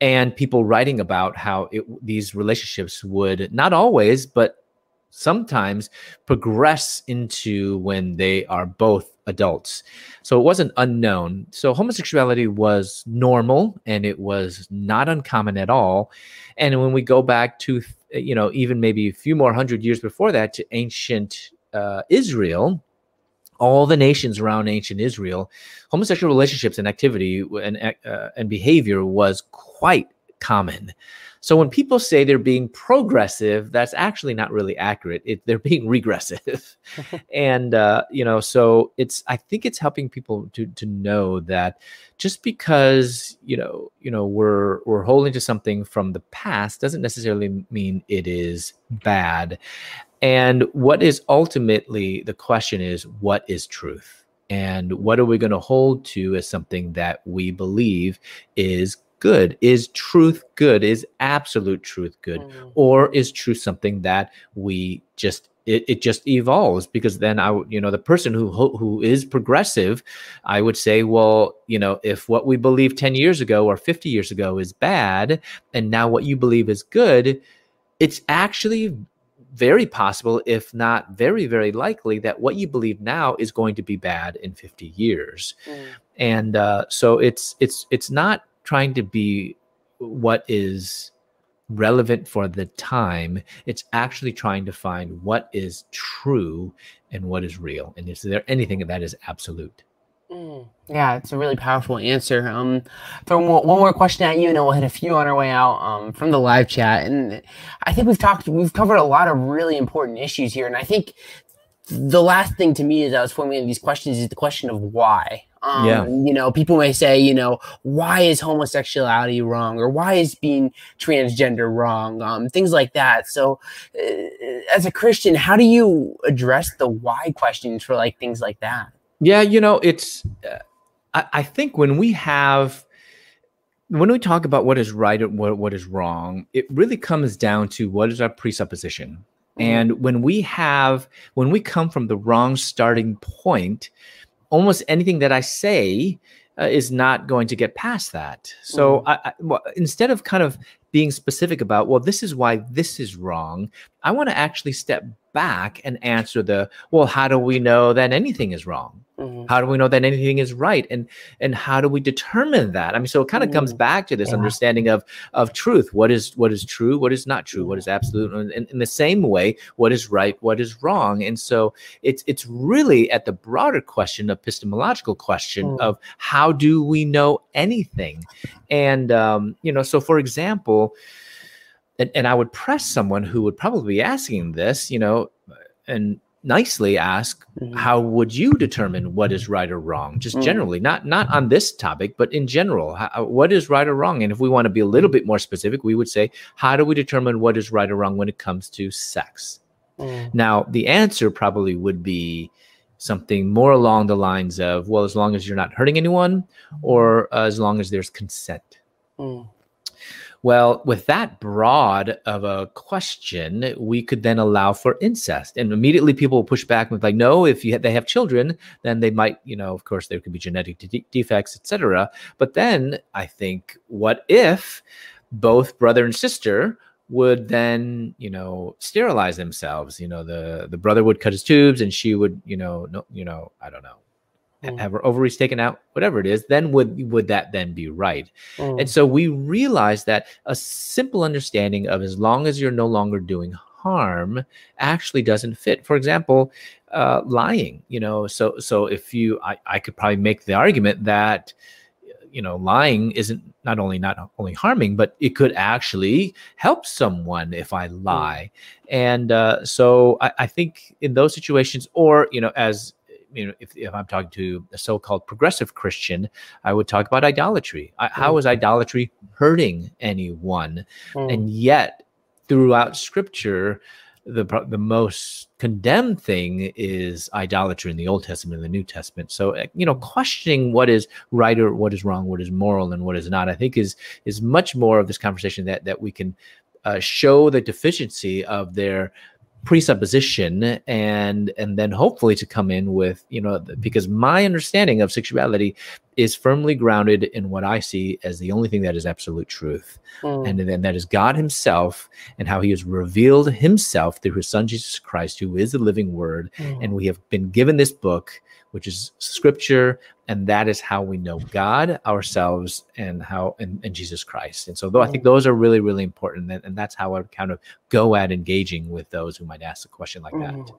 and people writing about how it, these relationships would not always but sometimes progress into when they are both adults. So it wasn't unknown. So homosexuality was normal and it was not uncommon at all. And when we go back to you know even maybe a few more hundred years before that to ancient uh, israel all the nations around ancient Israel, homosexual relationships and activity and uh, and behavior was quite common. So when people say they're being progressive, that's actually not really accurate. It, they're being regressive, and uh, you know, so it's. I think it's helping people to to know that just because you know you know we're we're holding to something from the past doesn't necessarily mean it is bad and what is ultimately the question is what is truth? And what are we going to hold to as something that we believe is good? Is truth good? Is absolute truth good? Mm. Or is truth something that we just it, it just evolves because then I would, you know the person who who is progressive I would say well you know if what we believed 10 years ago or 50 years ago is bad and now what you believe is good it's actually very possible, if not very, very likely, that what you believe now is going to be bad in 50 years. Mm. And uh, so it's it's it's not trying to be what is relevant for the time. It's actually trying to find what is true and what is real. And is there anything that is absolute? Mm, yeah, it's a really powerful answer. Um, throw one more question at you, and then we'll hit a few on our way out um, from the live chat. And I think we've talked, we've covered a lot of really important issues here. And I think the last thing to me as I was formulating these questions is the question of why. Um, yeah. You know, people may say, you know, why is homosexuality wrong, or why is being transgender wrong? Um, things like that. So, uh, as a Christian, how do you address the why questions for like things like that? Yeah, you know, it's. Uh, I, I, think when we have, when we talk about what is right and what, what is wrong, it really comes down to what is our presupposition. Mm-hmm. And when we have, when we come from the wrong starting point, almost anything that I say uh, is not going to get past that. So mm-hmm. I, I, well, instead of kind of being specific about, well, this is why this is wrong, I want to actually step back and answer the, well, how do we know that anything is wrong? Mm-hmm. How do we know that anything is right? And and how do we determine that? I mean, so it kind of mm-hmm. comes back to this yeah. understanding of of truth. What is what is true? What is not true? What is absolute? And in, in the same way, what is right? What is wrong? And so it's it's really at the broader question, epistemological question mm. of how do we know anything? And um, you know, so for example, and, and I would press someone who would probably be asking this, you know, and nicely ask mm-hmm. how would you determine what is right or wrong just mm-hmm. generally not not on this topic but in general how, what is right or wrong and if we want to be a little bit more specific we would say how do we determine what is right or wrong when it comes to sex mm-hmm. now the answer probably would be something more along the lines of well as long as you're not hurting anyone or uh, as long as there's consent mm. Well, with that broad of a question, we could then allow for incest, and immediately people will push back with like, no, if you they have children, then they might, you know, of course there could be genetic de- defects, etc. But then I think, what if both brother and sister would then you know sterilize themselves you know the the brother would cut his tubes and she would you know no you know i don't know mm. have her ovaries taken out, whatever it is, then would would that then be right? Mm. And so we realize that a simple understanding of as long as you're no longer doing harm actually doesn't fit. For example, uh, lying. You know, so so if you, I, I could probably make the argument that you know lying isn't not only not only harming but it could actually help someone if i hmm. lie and uh, so I, I, think in those situations or you know as you know if, if i'm talking to a so-called progressive christian i would talk about idolatry I, how hmm. idolatry hurting anyone mm. and yet throughout scripture the the most condemned thing is idolatry in the Old Testament and the New Testament. So eh, you know, questioning what is right or what is wrong, what is moral and what is not, I think is is much more of this conversation that that we can uh, show the deficiency of their presupposition and and then hopefully to come in with you know because my understanding of sexuality is firmly grounded in what i see as the only thing that is absolute truth mm. and then that is god himself and how he has revealed himself through his son jesus christ who is the living word mm. and we have been given this book which is scripture and that is how we know god ourselves and how and, and jesus christ and so though i think mm. those are really really important and, and that's how i kind of go at engaging with those who might ask a question like that mm.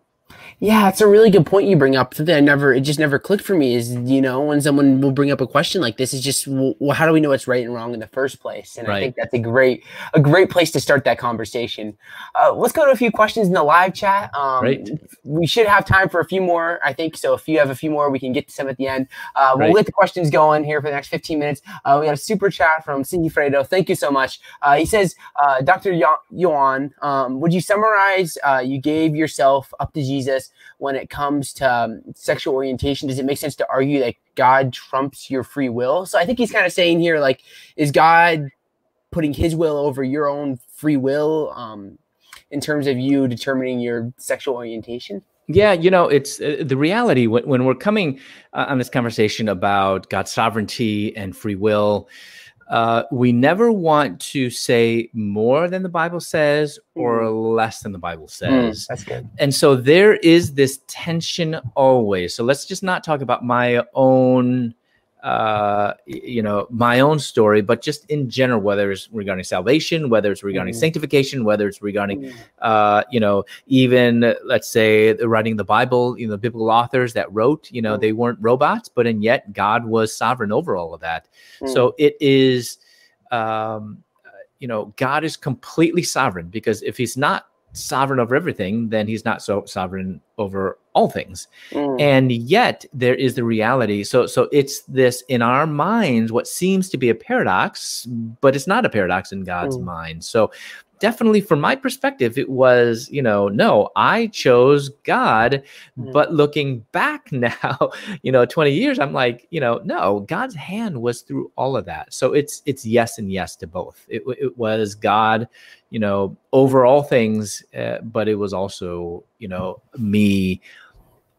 Yeah, it's a really good point you bring up. Something I never, it just never clicked for me is, you know, when someone will bring up a question like this, it's just, well, how do we know what's right and wrong in the first place? And right. I think that's a great, a great place to start that conversation. Uh, let's go to a few questions in the live chat. Um, right. We should have time for a few more, I think. So if you have a few more, we can get to some at the end. Uh, we'll right. get the questions going here for the next 15 minutes. Uh, we got a super chat from Cindy Fredo. Thank you so much. Uh, he says, uh, Dr. Yuan, um, would you summarize, uh, you gave yourself up to Jesus when it comes to um, sexual orientation? Does it make sense to argue that God trumps your free will? So I think he's kind of saying here, like, is God putting his will over your own free will um, in terms of you determining your sexual orientation? Yeah, you know, it's uh, the reality when, when we're coming uh, on this conversation about God's sovereignty and free will uh, we never want to say more than the Bible says or mm. less than the Bible mm, says. Mm, that's good. And so there is this tension always. So let's just not talk about my own uh, you know, my own story, but just in general, whether it's regarding salvation, whether it's regarding mm. sanctification, whether it's regarding, mm. uh, you know, even let's say writing the Bible, you know, the biblical authors that wrote, you know, mm. they weren't robots, but and yet God was sovereign over all of that. So mm. it is, um, you know, God is completely sovereign because if He's not sovereign over everything, then He's not so sovereign over all things mm. and yet there is the reality so so it's this in our minds what seems to be a paradox but it's not a paradox in god's mm. mind so definitely from my perspective it was you know no i chose god mm. but looking back now you know 20 years i'm like you know no god's hand was through all of that so it's it's yes and yes to both it, it was god you know over all things uh, but it was also you know me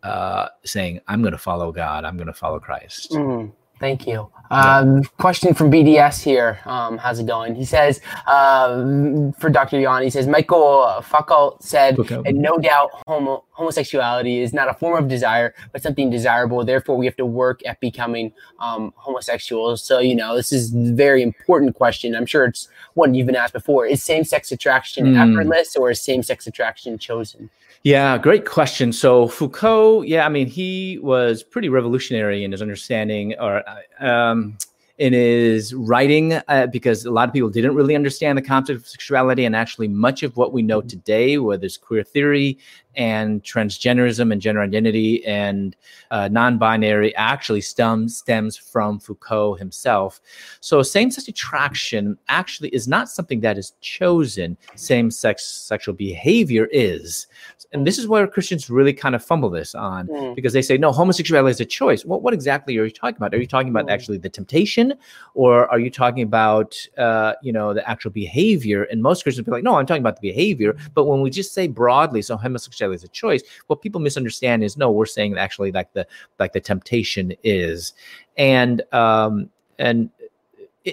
uh, saying, I'm going to follow God, I'm going to follow Christ. Mm, thank you. Um, question from BDS here. Um, how's it going? He says, uh, for Dr. Yuan, he says, Michael Foucault said, and no doubt homo- homosexuality is not a form of desire, but something desirable. Therefore, we have to work at becoming um, homosexuals. So, you know, this is a very important question. I'm sure it's one you've been asked before. Is same sex attraction mm. effortless or is same sex attraction chosen? Yeah, great question. So Foucault, yeah, I mean, he was pretty revolutionary in his understanding, or uh, um, in his writing uh, because a lot of people didn't really understand the concept of sexuality and actually much of what we know today whether it's queer theory and transgenderism and gender identity and uh, non-binary actually stems stems from Foucault himself. So same-sex attraction actually is not something that is chosen. Same-sex sexual behavior is, and this is where Christians really kind of fumble this on mm. because they say no, homosexuality is a choice. Well, what exactly are you talking about? Are you talking about mm. actually the temptation? or are you talking about uh, you know the actual behavior? And most Christians be like, no, I'm talking about the behavior. But when we just say broadly, so homosexuality is a choice, what people misunderstand is no, we're saying actually like the like the temptation is, and um, and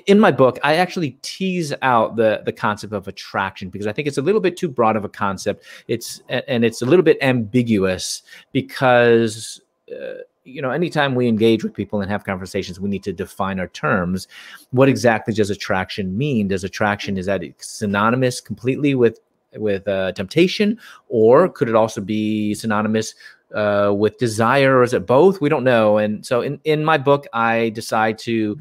in my book, I actually tease out the the concept of attraction because I think it's a little bit too broad of a concept. It's and it's a little bit ambiguous because uh, you know, anytime we engage with people and have conversations, we need to define our terms. What exactly does attraction mean? Does attraction is that synonymous completely with with uh, temptation, or could it also be synonymous uh, with desire, or is it both? We don't know. And so, in in my book, I decide to,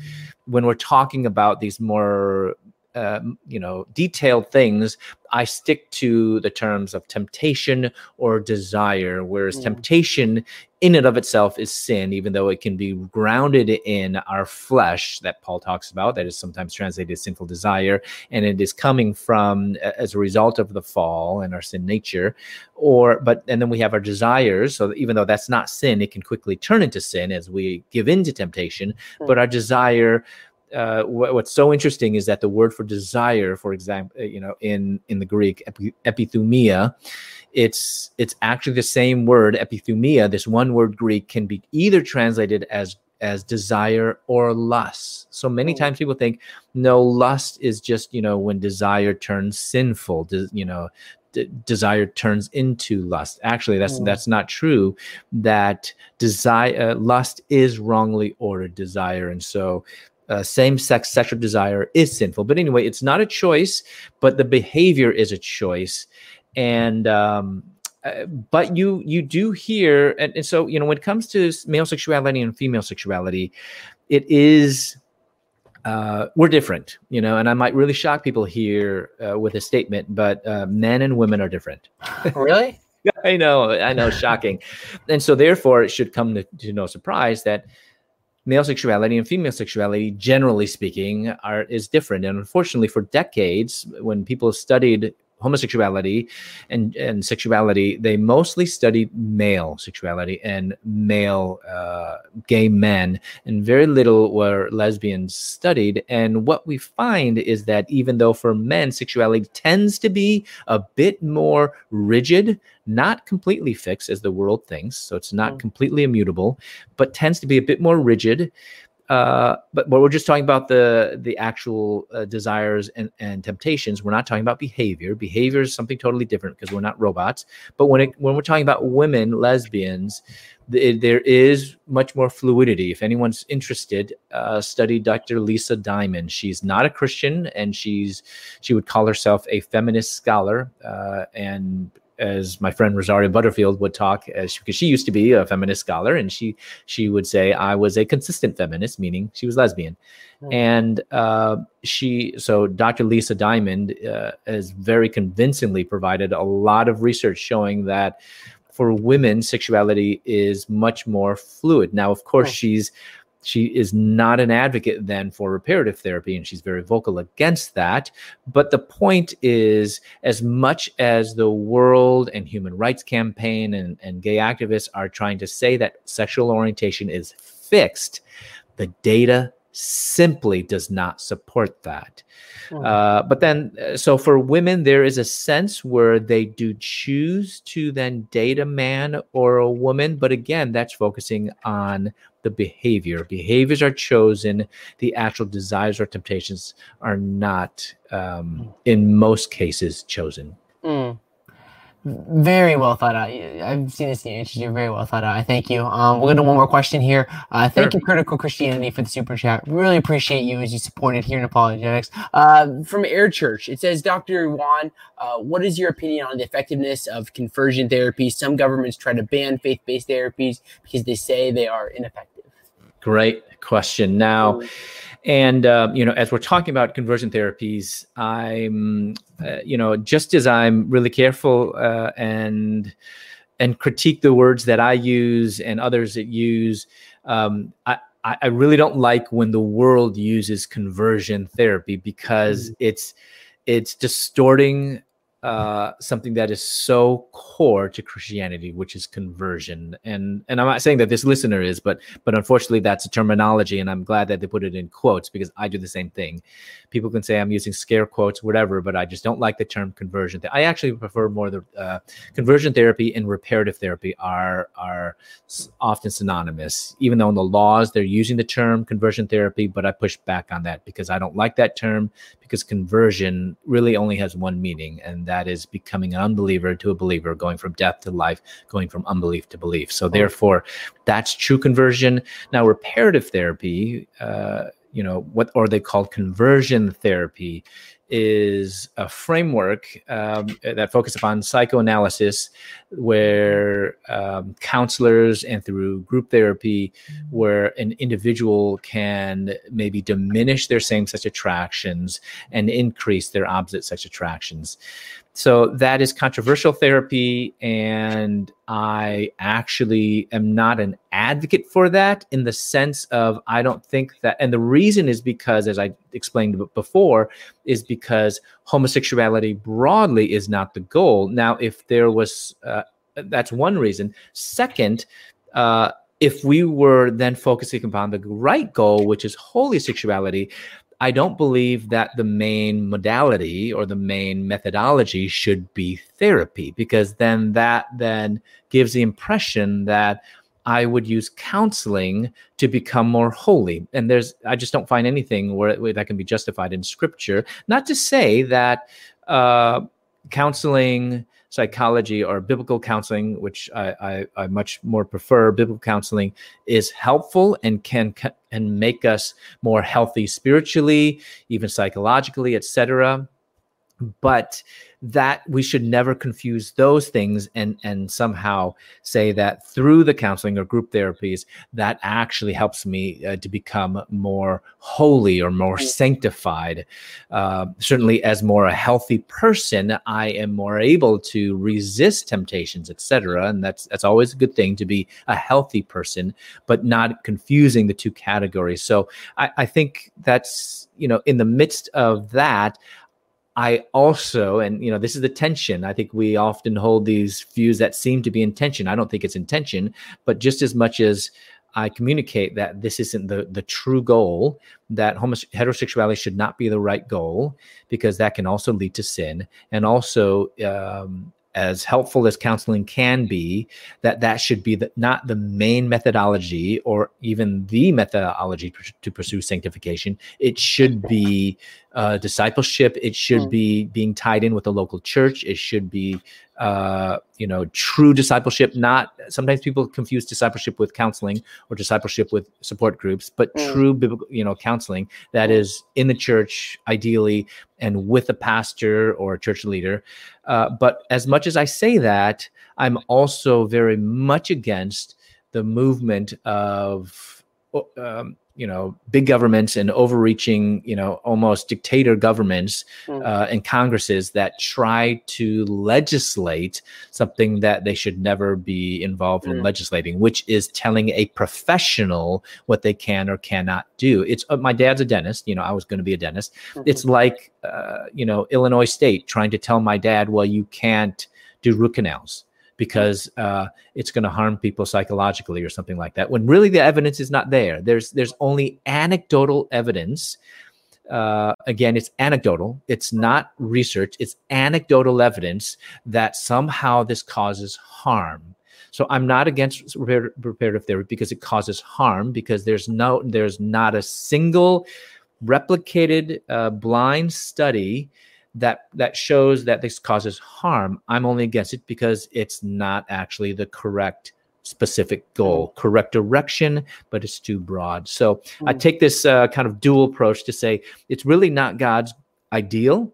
when we're talking about these more uh, you know detailed things i stick to the terms of temptation or desire whereas mm. temptation in and of itself is sin even though it can be grounded in our flesh that paul talks about that is sometimes translated as sinful desire and it is coming from as a result of the fall and our sin nature or but and then we have our desires so even though that's not sin it can quickly turn into sin as we give in to temptation mm. but our desire uh, what, what's so interesting is that the word for desire, for example, you know, in in the Greek, epi, epithumia, it's it's actually the same word, epithumia. This one word Greek can be either translated as as desire or lust. So many oh. times people think, no, lust is just you know when desire turns sinful. De- you know, desire turns into lust. Actually, that's mm. that's not true. That desire, uh, lust is wrongly ordered desire, and so uh, same sex sexual desire is sinful. But anyway, it's not a choice, but the behavior is a choice. And, um, uh, but you you do hear and, and, so you know when it comes to male sexuality and female sexuality it is uh, we're different you know and i might really shock people here uh, with a statement but uh, men and women are different. Really? I know i know shocking. And so therefore it should come to, to no surprise that male sexuality and female sexuality, generally speaking, are is different. And unfortunately, for decades, when people studied homosexuality and, and sexuality, they mostly studied male sexuality and male uh, gay men, and very little were lesbians studied. And what we find is that even though for men, sexuality tends to be a bit more rigid, not completely fixed as the world thinks, so it's not mm. completely immutable, but tends to be a bit more rigid. Uh, but, but we're just talking about the the actual uh, desires and, and temptations. We're not talking about behavior. Behavior is something totally different because we're not robots. But when it, when we're talking about women, lesbians, there is much more fluidity. If anyone's interested, uh, study Dr. Lisa Diamond. She's not a Christian, and she's she would call herself a feminist scholar, uh, and as my friend Rosaria Butterfield would talk, as because she used to be a feminist scholar, and she she would say I was a consistent feminist, meaning she was lesbian, mm. and uh, she so Dr. Lisa Diamond uh, has very convincingly provided a lot of research showing that for women sexuality is much more fluid. Now, of course, she's she is not an advocate then for reparative therapy and she's very vocal against that but the point is as much as the world and human rights campaign and, and gay activists are trying to say that sexual orientation is fixed the data simply does not support that. Hmm. Uh, but then, uh, so for women, there is a sense where they do choose to then date a man or a woman. But again, that's focusing on the behavior. Behaviors are chosen, the actual desires or temptations are not, um, hmm. in most cases, chosen. Mm very well thought out. I've seen this in your interview. Very well thought out. I thank you. Um, we're gonna do one more question here. Uh, thank sure. you, Critical Christianity, for the super chat. Really appreciate you as you supported here in apologetics. Uh, from Air Church, it says, Dr. Yuan, uh, what is your opinion on the effectiveness of conversion therapy? Some governments try to ban faith-based therapies because they say they are ineffective. Great question. Now. And uh, you know, as we're talking about conversion therapies, I'm, uh, you know, just as I'm really careful uh, and and critique the words that I use and others that use. Um, I, I really don't like when the world uses conversion therapy because mm-hmm. it's it's distorting uh, something that is so core to Christianity, which is conversion. And and I'm not saying that this listener is, but but unfortunately that's a terminology, and I'm glad that they put it in quotes because I do the same thing. People can say I'm using scare quotes, whatever, but I just don't like the term conversion. I actually prefer more the uh, conversion therapy and reparative therapy are are often synonymous, even though in the laws they're using the term conversion therapy, but I push back on that because I don't like that term because conversion really only has one meaning, and that is becoming an unbeliever to a believer, going from death to life, going from unbelief to belief. So, therefore, that's true conversion. Now, reparative therapy, uh, you know, what are they called conversion therapy? is a framework um, that focuses upon psychoanalysis, where um, counselors and through group therapy, where an individual can maybe diminish their same sex attractions and increase their opposite sex attractions so that is controversial therapy and i actually am not an advocate for that in the sense of i don't think that and the reason is because as i explained before is because homosexuality broadly is not the goal. Now if there was uh, that's one reason. Second uh, if we were then focusing upon the right goal which is holy sexuality I don't believe that the main modality or the main methodology should be therapy because then that then gives the impression that I would use counseling to become more holy. And there's, I just don't find anything where, where that can be justified in scripture. Not to say that uh, counseling psychology or biblical counseling, which I, I, I, much more prefer, biblical counseling is helpful and can and make us more healthy spiritually, even psychologically, etc. But that we should never confuse those things and and somehow say that through the counseling or group therapies that actually helps me uh, to become more holy or more sanctified. Uh, certainly as more a healthy person i am more able to resist temptations etc and that's that's always a good thing to be a healthy person but not confusing the two categories. So i, I think that's you know in the midst of that I also, and you know, this is the tension. I think we often hold these views that seem to be intention. I don't think it's intention, but just as much as I communicate that this isn't the the true goal, that homos- heterosexuality should not be the right goal because that can also lead to sin, and also um, as helpful as counseling can be that that should be the, not the main methodology or even the methodology to pursue sanctification it should be uh, discipleship it should mm. be being tied in with a local church it should be uh, you know, true discipleship. Not sometimes people confuse discipleship with counseling or discipleship with support groups, but mm. true biblical, you know, counseling that mm. is in the church, ideally, and with a pastor or a church leader. Uh, but as much as I say that, I'm also very much against the movement of um, you know big governments and overreaching you know almost dictator governments mm. uh, and congresses that try to legislate something that they should never be involved mm. in legislating which is telling a professional what they can or cannot do it's uh, my dad's a dentist you know i was going to be a dentist mm-hmm. it's like uh, you know illinois state trying to tell my dad well you can't do root canals because uh, it's going to harm people psychologically or something like that. When really the evidence is not there. There's there's only anecdotal evidence. Uh, again, it's anecdotal. It's not research. It's anecdotal evidence that somehow this causes harm. So I'm not against reparative therapy because it causes harm because there's no there's not a single replicated uh, blind study that that shows that this causes harm i'm only against it because it's not actually the correct specific goal mm. correct direction but it's too broad so mm. i take this uh, kind of dual approach to say it's really not god's ideal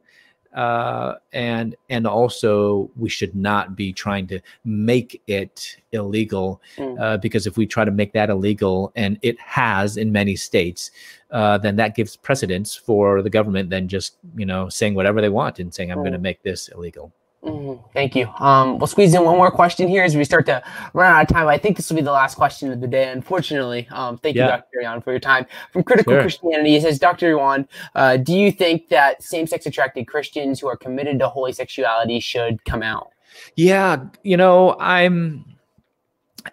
uh, and and also we should not be trying to make it illegal mm. uh, because if we try to make that illegal and it has in many states uh, then that gives precedence for the government then just you know saying whatever they want and saying i'm mm. going to make this illegal Mm-hmm. Thank you. Um, we'll squeeze in one more question here as we start to run out of time. I think this will be the last question of the day, unfortunately. Um, thank yeah. you, Dr. Yuan, for your time. From Critical sure. Christianity, he says, Dr. Yuan, uh, do you think that same sex attracted Christians who are committed to holy sexuality should come out? Yeah, you know, I'm,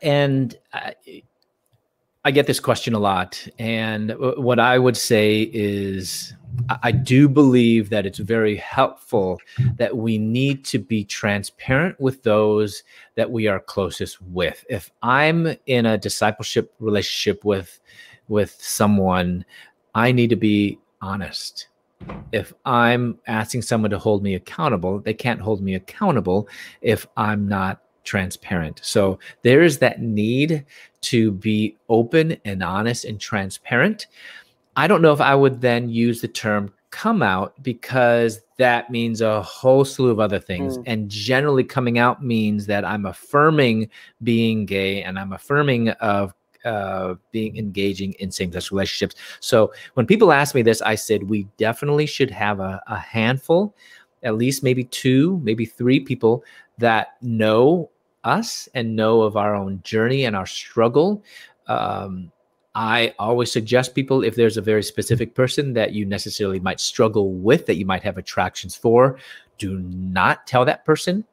and I, I get this question a lot. And what I would say is, I do believe that it's very helpful that we need to be transparent with those that we are closest with. If I'm in a discipleship relationship with with someone, I need to be honest. If I'm asking someone to hold me accountable, they can't hold me accountable if I'm not transparent. So there is that need to be open and honest and transparent. I don't know if I would then use the term come out because that means a whole slew of other things. Mm. And generally, coming out means that I'm affirming being gay and I'm affirming of uh, being engaging in same-sex relationships. So when people ask me this, I said we definitely should have a, a handful, at least maybe two, maybe three people that know us and know of our own journey and our struggle. Um, I always suggest people if there's a very specific person that you necessarily might struggle with, that you might have attractions for, do not tell that person.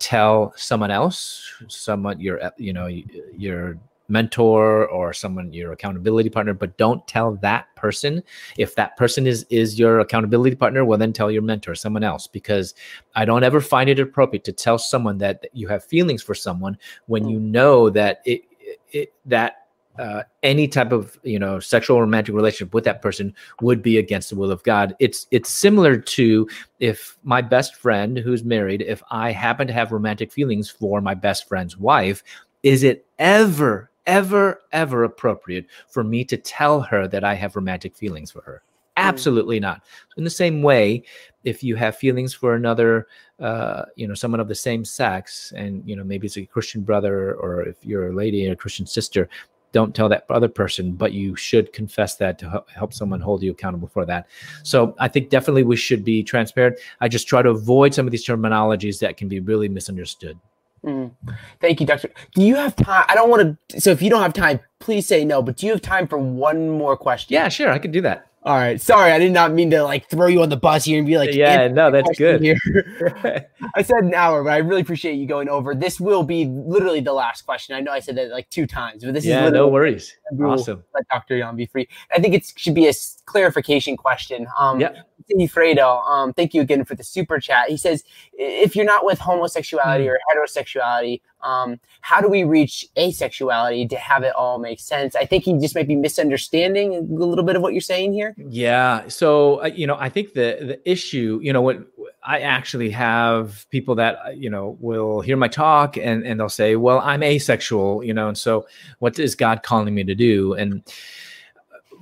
Tell someone else, someone your uh, you know your mentor or someone your accountability partner but don't tell that person if that person is is your accountability partner well then tell your mentor someone else because i don't ever find it appropriate to tell someone that, that you have feelings for someone when mm. you know that it, it that uh, any type of you know sexual or romantic relationship with that person would be against the will of God. It's it's similar to if my best friend who's married, if I happen to have romantic feelings for my best friend's wife, is it ever ever ever appropriate for me to tell her that I have romantic feelings for her? Mm. Absolutely not. In the same way, if you have feelings for another, uh, you know, someone of the same sex, and you know, maybe it's a Christian brother, or if you're a lady and a Christian sister, don't tell that other person, but you should confess that to help someone hold you accountable for that. So I think definitely we should be transparent. I just try to avoid some of these terminologies that can be really misunderstood. Mm. Thank you, Doctor. Do you have time? I don't want to. So if you don't have time, please say no. But do you have time for one more question? Yeah, sure. I can do that. All right. Sorry, I did not mean to like throw you on the bus here and be like, yeah, no, that's good. I said an hour, but I really appreciate you going over. This will be literally the last question. I know I said that like two times, but this yeah, is no worries. Awesome. Let Dr. Yuan be free. I think it should be a clarification question. Um, yeah. Fredo, um, thank you again for the super chat. He says, if you're not with homosexuality mm. or heterosexuality, um, how do we reach asexuality to have it all make sense? I think he just might be misunderstanding a little bit of what you're saying here. Yeah. So, uh, you know, I think the, the issue, you know, what I actually have people that, uh, you know, will hear my talk and, and they'll say, well, I'm asexual, you know, and so what is God calling me to do? And,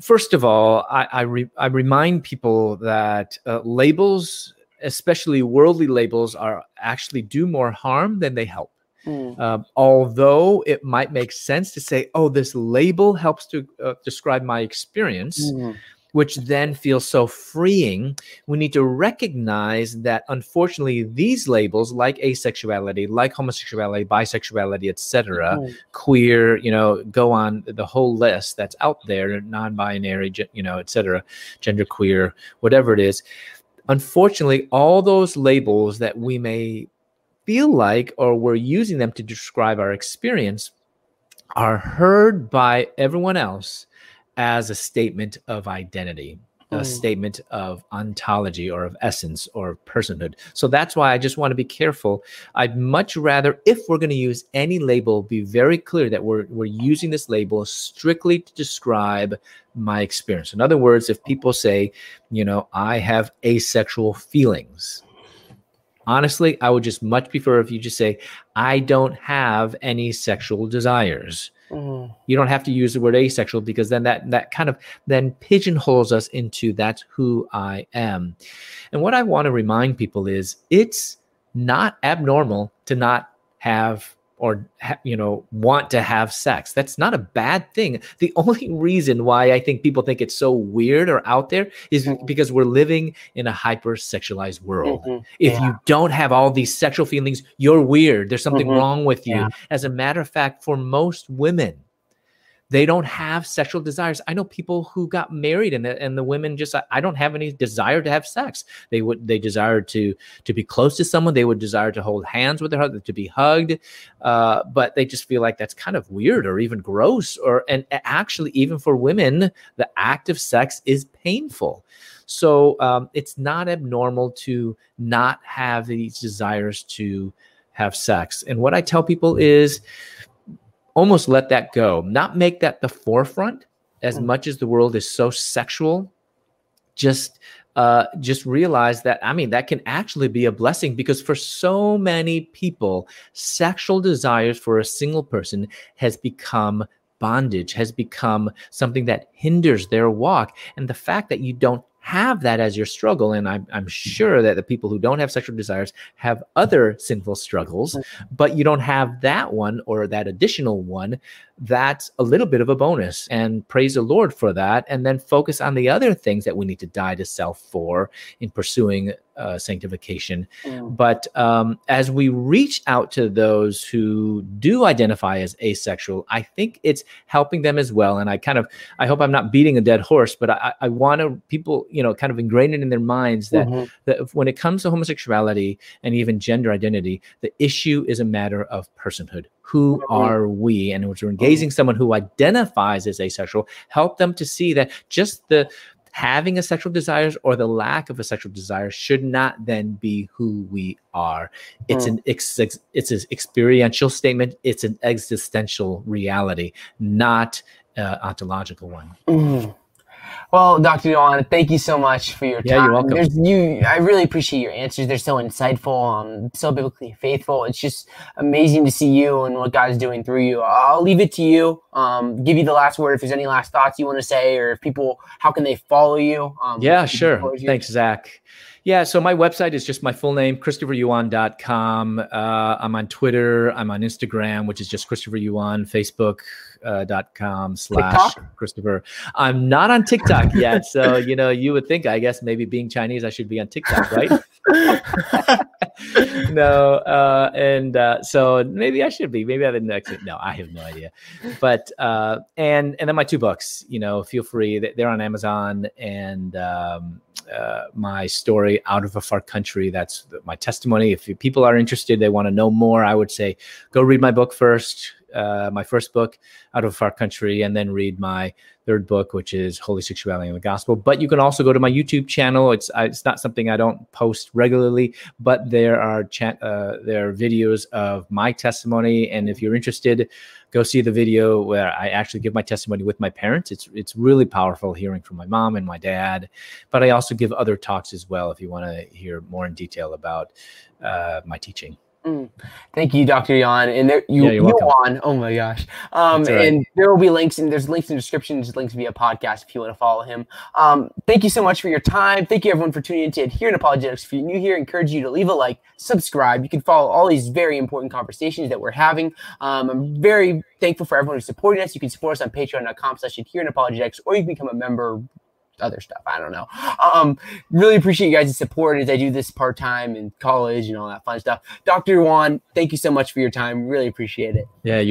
first of all, I I, re, I remind people that uh, labels, especially worldly labels, are actually do more harm than they help. Mm. Um, although it might make sense to say, "Oh, this label helps to uh, describe my experience," mm which then feels so freeing, we need to recognize that unfortunately these labels like asexuality, like homosexuality, bisexuality, etc., mm-hmm. queer, you know, go on the whole list that's out there, non-binary, you know, etc., gender queer, whatever it is. Unfortunately, all those labels that we may feel like or we're using them to describe our experience are heard by everyone else as a statement of identity, a mm. statement of ontology or of essence or of personhood. So that's why I just want to be careful. I'd much rather, if we're going to use any label, be very clear that we're, we're using this label strictly to describe my experience. In other words, if people say, you know, I have asexual feelings, honestly, I would just much prefer if you just say, I don't have any sexual desires. Mm. You don't have to use the word asexual because then that that kind of then pigeonholes us into that's who I am. And what I want to remind people is it's not abnormal to not have or you know want to have sex that's not a bad thing the only reason why i think people think it's so weird or out there is mm-hmm. because we're living in a hyper sexualized world mm-hmm. if yeah. you don't have all these sexual feelings you're weird there's something mm-hmm. wrong with you yeah. as a matter of fact for most women they don't have sexual desires. I know people who got married and the, and the women just I don't have any desire to have sex. They would they desire to to be close to someone. They would desire to hold hands with their husband, to be hugged, uh, but they just feel like that's kind of weird or even gross. Or and actually, even for women, the act of sex is painful. So um, it's not abnormal to not have these desires to have sex. And what I tell people is almost let that go, not make that the forefront as mm. much as the world is so sexual. Just uh, just realize that I mean that can actually be a blessing because for so many people, sexual desires for a single person has become bondage, has become something that hinders their walk. And the fact that you don't have that as your struggle, and I'm, I'm sure that the people who don't have sexual desires have other sinful struggles, mm-hmm. but you don't have that one or that additional one, that's a little bit of a bonus. And praise the Lord for that. And then focus on the other things that we need to die to self for in pursuing uh, sanctification. Mm. But um, as we reach out to those who do identify as asexual, I think it's helping them as well. And I kind of, I hope I'm not beating a dead horse, but I, I want to people, you know, kind of ingrain it in their minds that, mm-hmm. that when it comes to homosexuality and even gender identity, the issue is a matter of personhood who are we and when we're engaging someone who identifies as asexual help them to see that just the having a sexual desires or the lack of a sexual desire should not then be who we are. It's mm. an ex- it's an experiential statement. It's an existential reality, not an ontological one. Mm. Well, Dr. Yuan, thank you so much for your time. Yeah, you're welcome. There's, you, I really appreciate your answers. They're so insightful, um, so biblically faithful. It's just amazing to see you and what God is doing through you. I'll leave it to you. Um, give you the last word if there's any last thoughts you want to say, or if people, how can they follow you? Um, yeah, sure. Thanks, Zach. Yeah, so my website is just my full name, ChristopherYuan.com. Uh, I'm on Twitter. I'm on Instagram, which is just Christopher Yuan, Facebook, uh, dot com slash Christopher. I'm not on TikTok yet, so you know you would think I guess maybe being Chinese I should be on TikTok, right? no, uh, and uh, so maybe I should be. Maybe I didn't actually. No, I have no idea. But uh, and and then my two books. You know, feel free. They're on Amazon and. Um, uh, my story out of a far country. That's my testimony. If people are interested, they want to know more, I would say go read my book first uh, my first book, Out of Far Country, and then read my third book, which is Holy Sexuality and the Gospel. But you can also go to my YouTube channel. It's it's not something I don't post regularly, but there are cha- uh, there are videos of my testimony, and if you're interested, go see the video where I actually give my testimony with my parents. It's it's really powerful hearing from my mom and my dad, but I also give other talks as well if you want to hear more in detail about uh, my teaching. Mm. Thank you, Dr. Yuan. And there you, yeah, Yuan. Oh my gosh. Um, right. and there will be links and there's links in the description, there's links via podcast if you want to follow him. Um, thank you so much for your time. Thank you everyone for tuning in to Adherent Apologetics. If you're new here, I encourage you to leave a like, subscribe. You can follow all these very important conversations that we're having. Um, I'm very thankful for everyone who's supporting us. You can support us on patreon.com slash adherent apologetics, or you can become a member other stuff. I don't know. Um, really appreciate you guys' support as I do this part time in college and all that fun stuff. Dr. Yuan, thank you so much for your time. Really appreciate it. Yeah.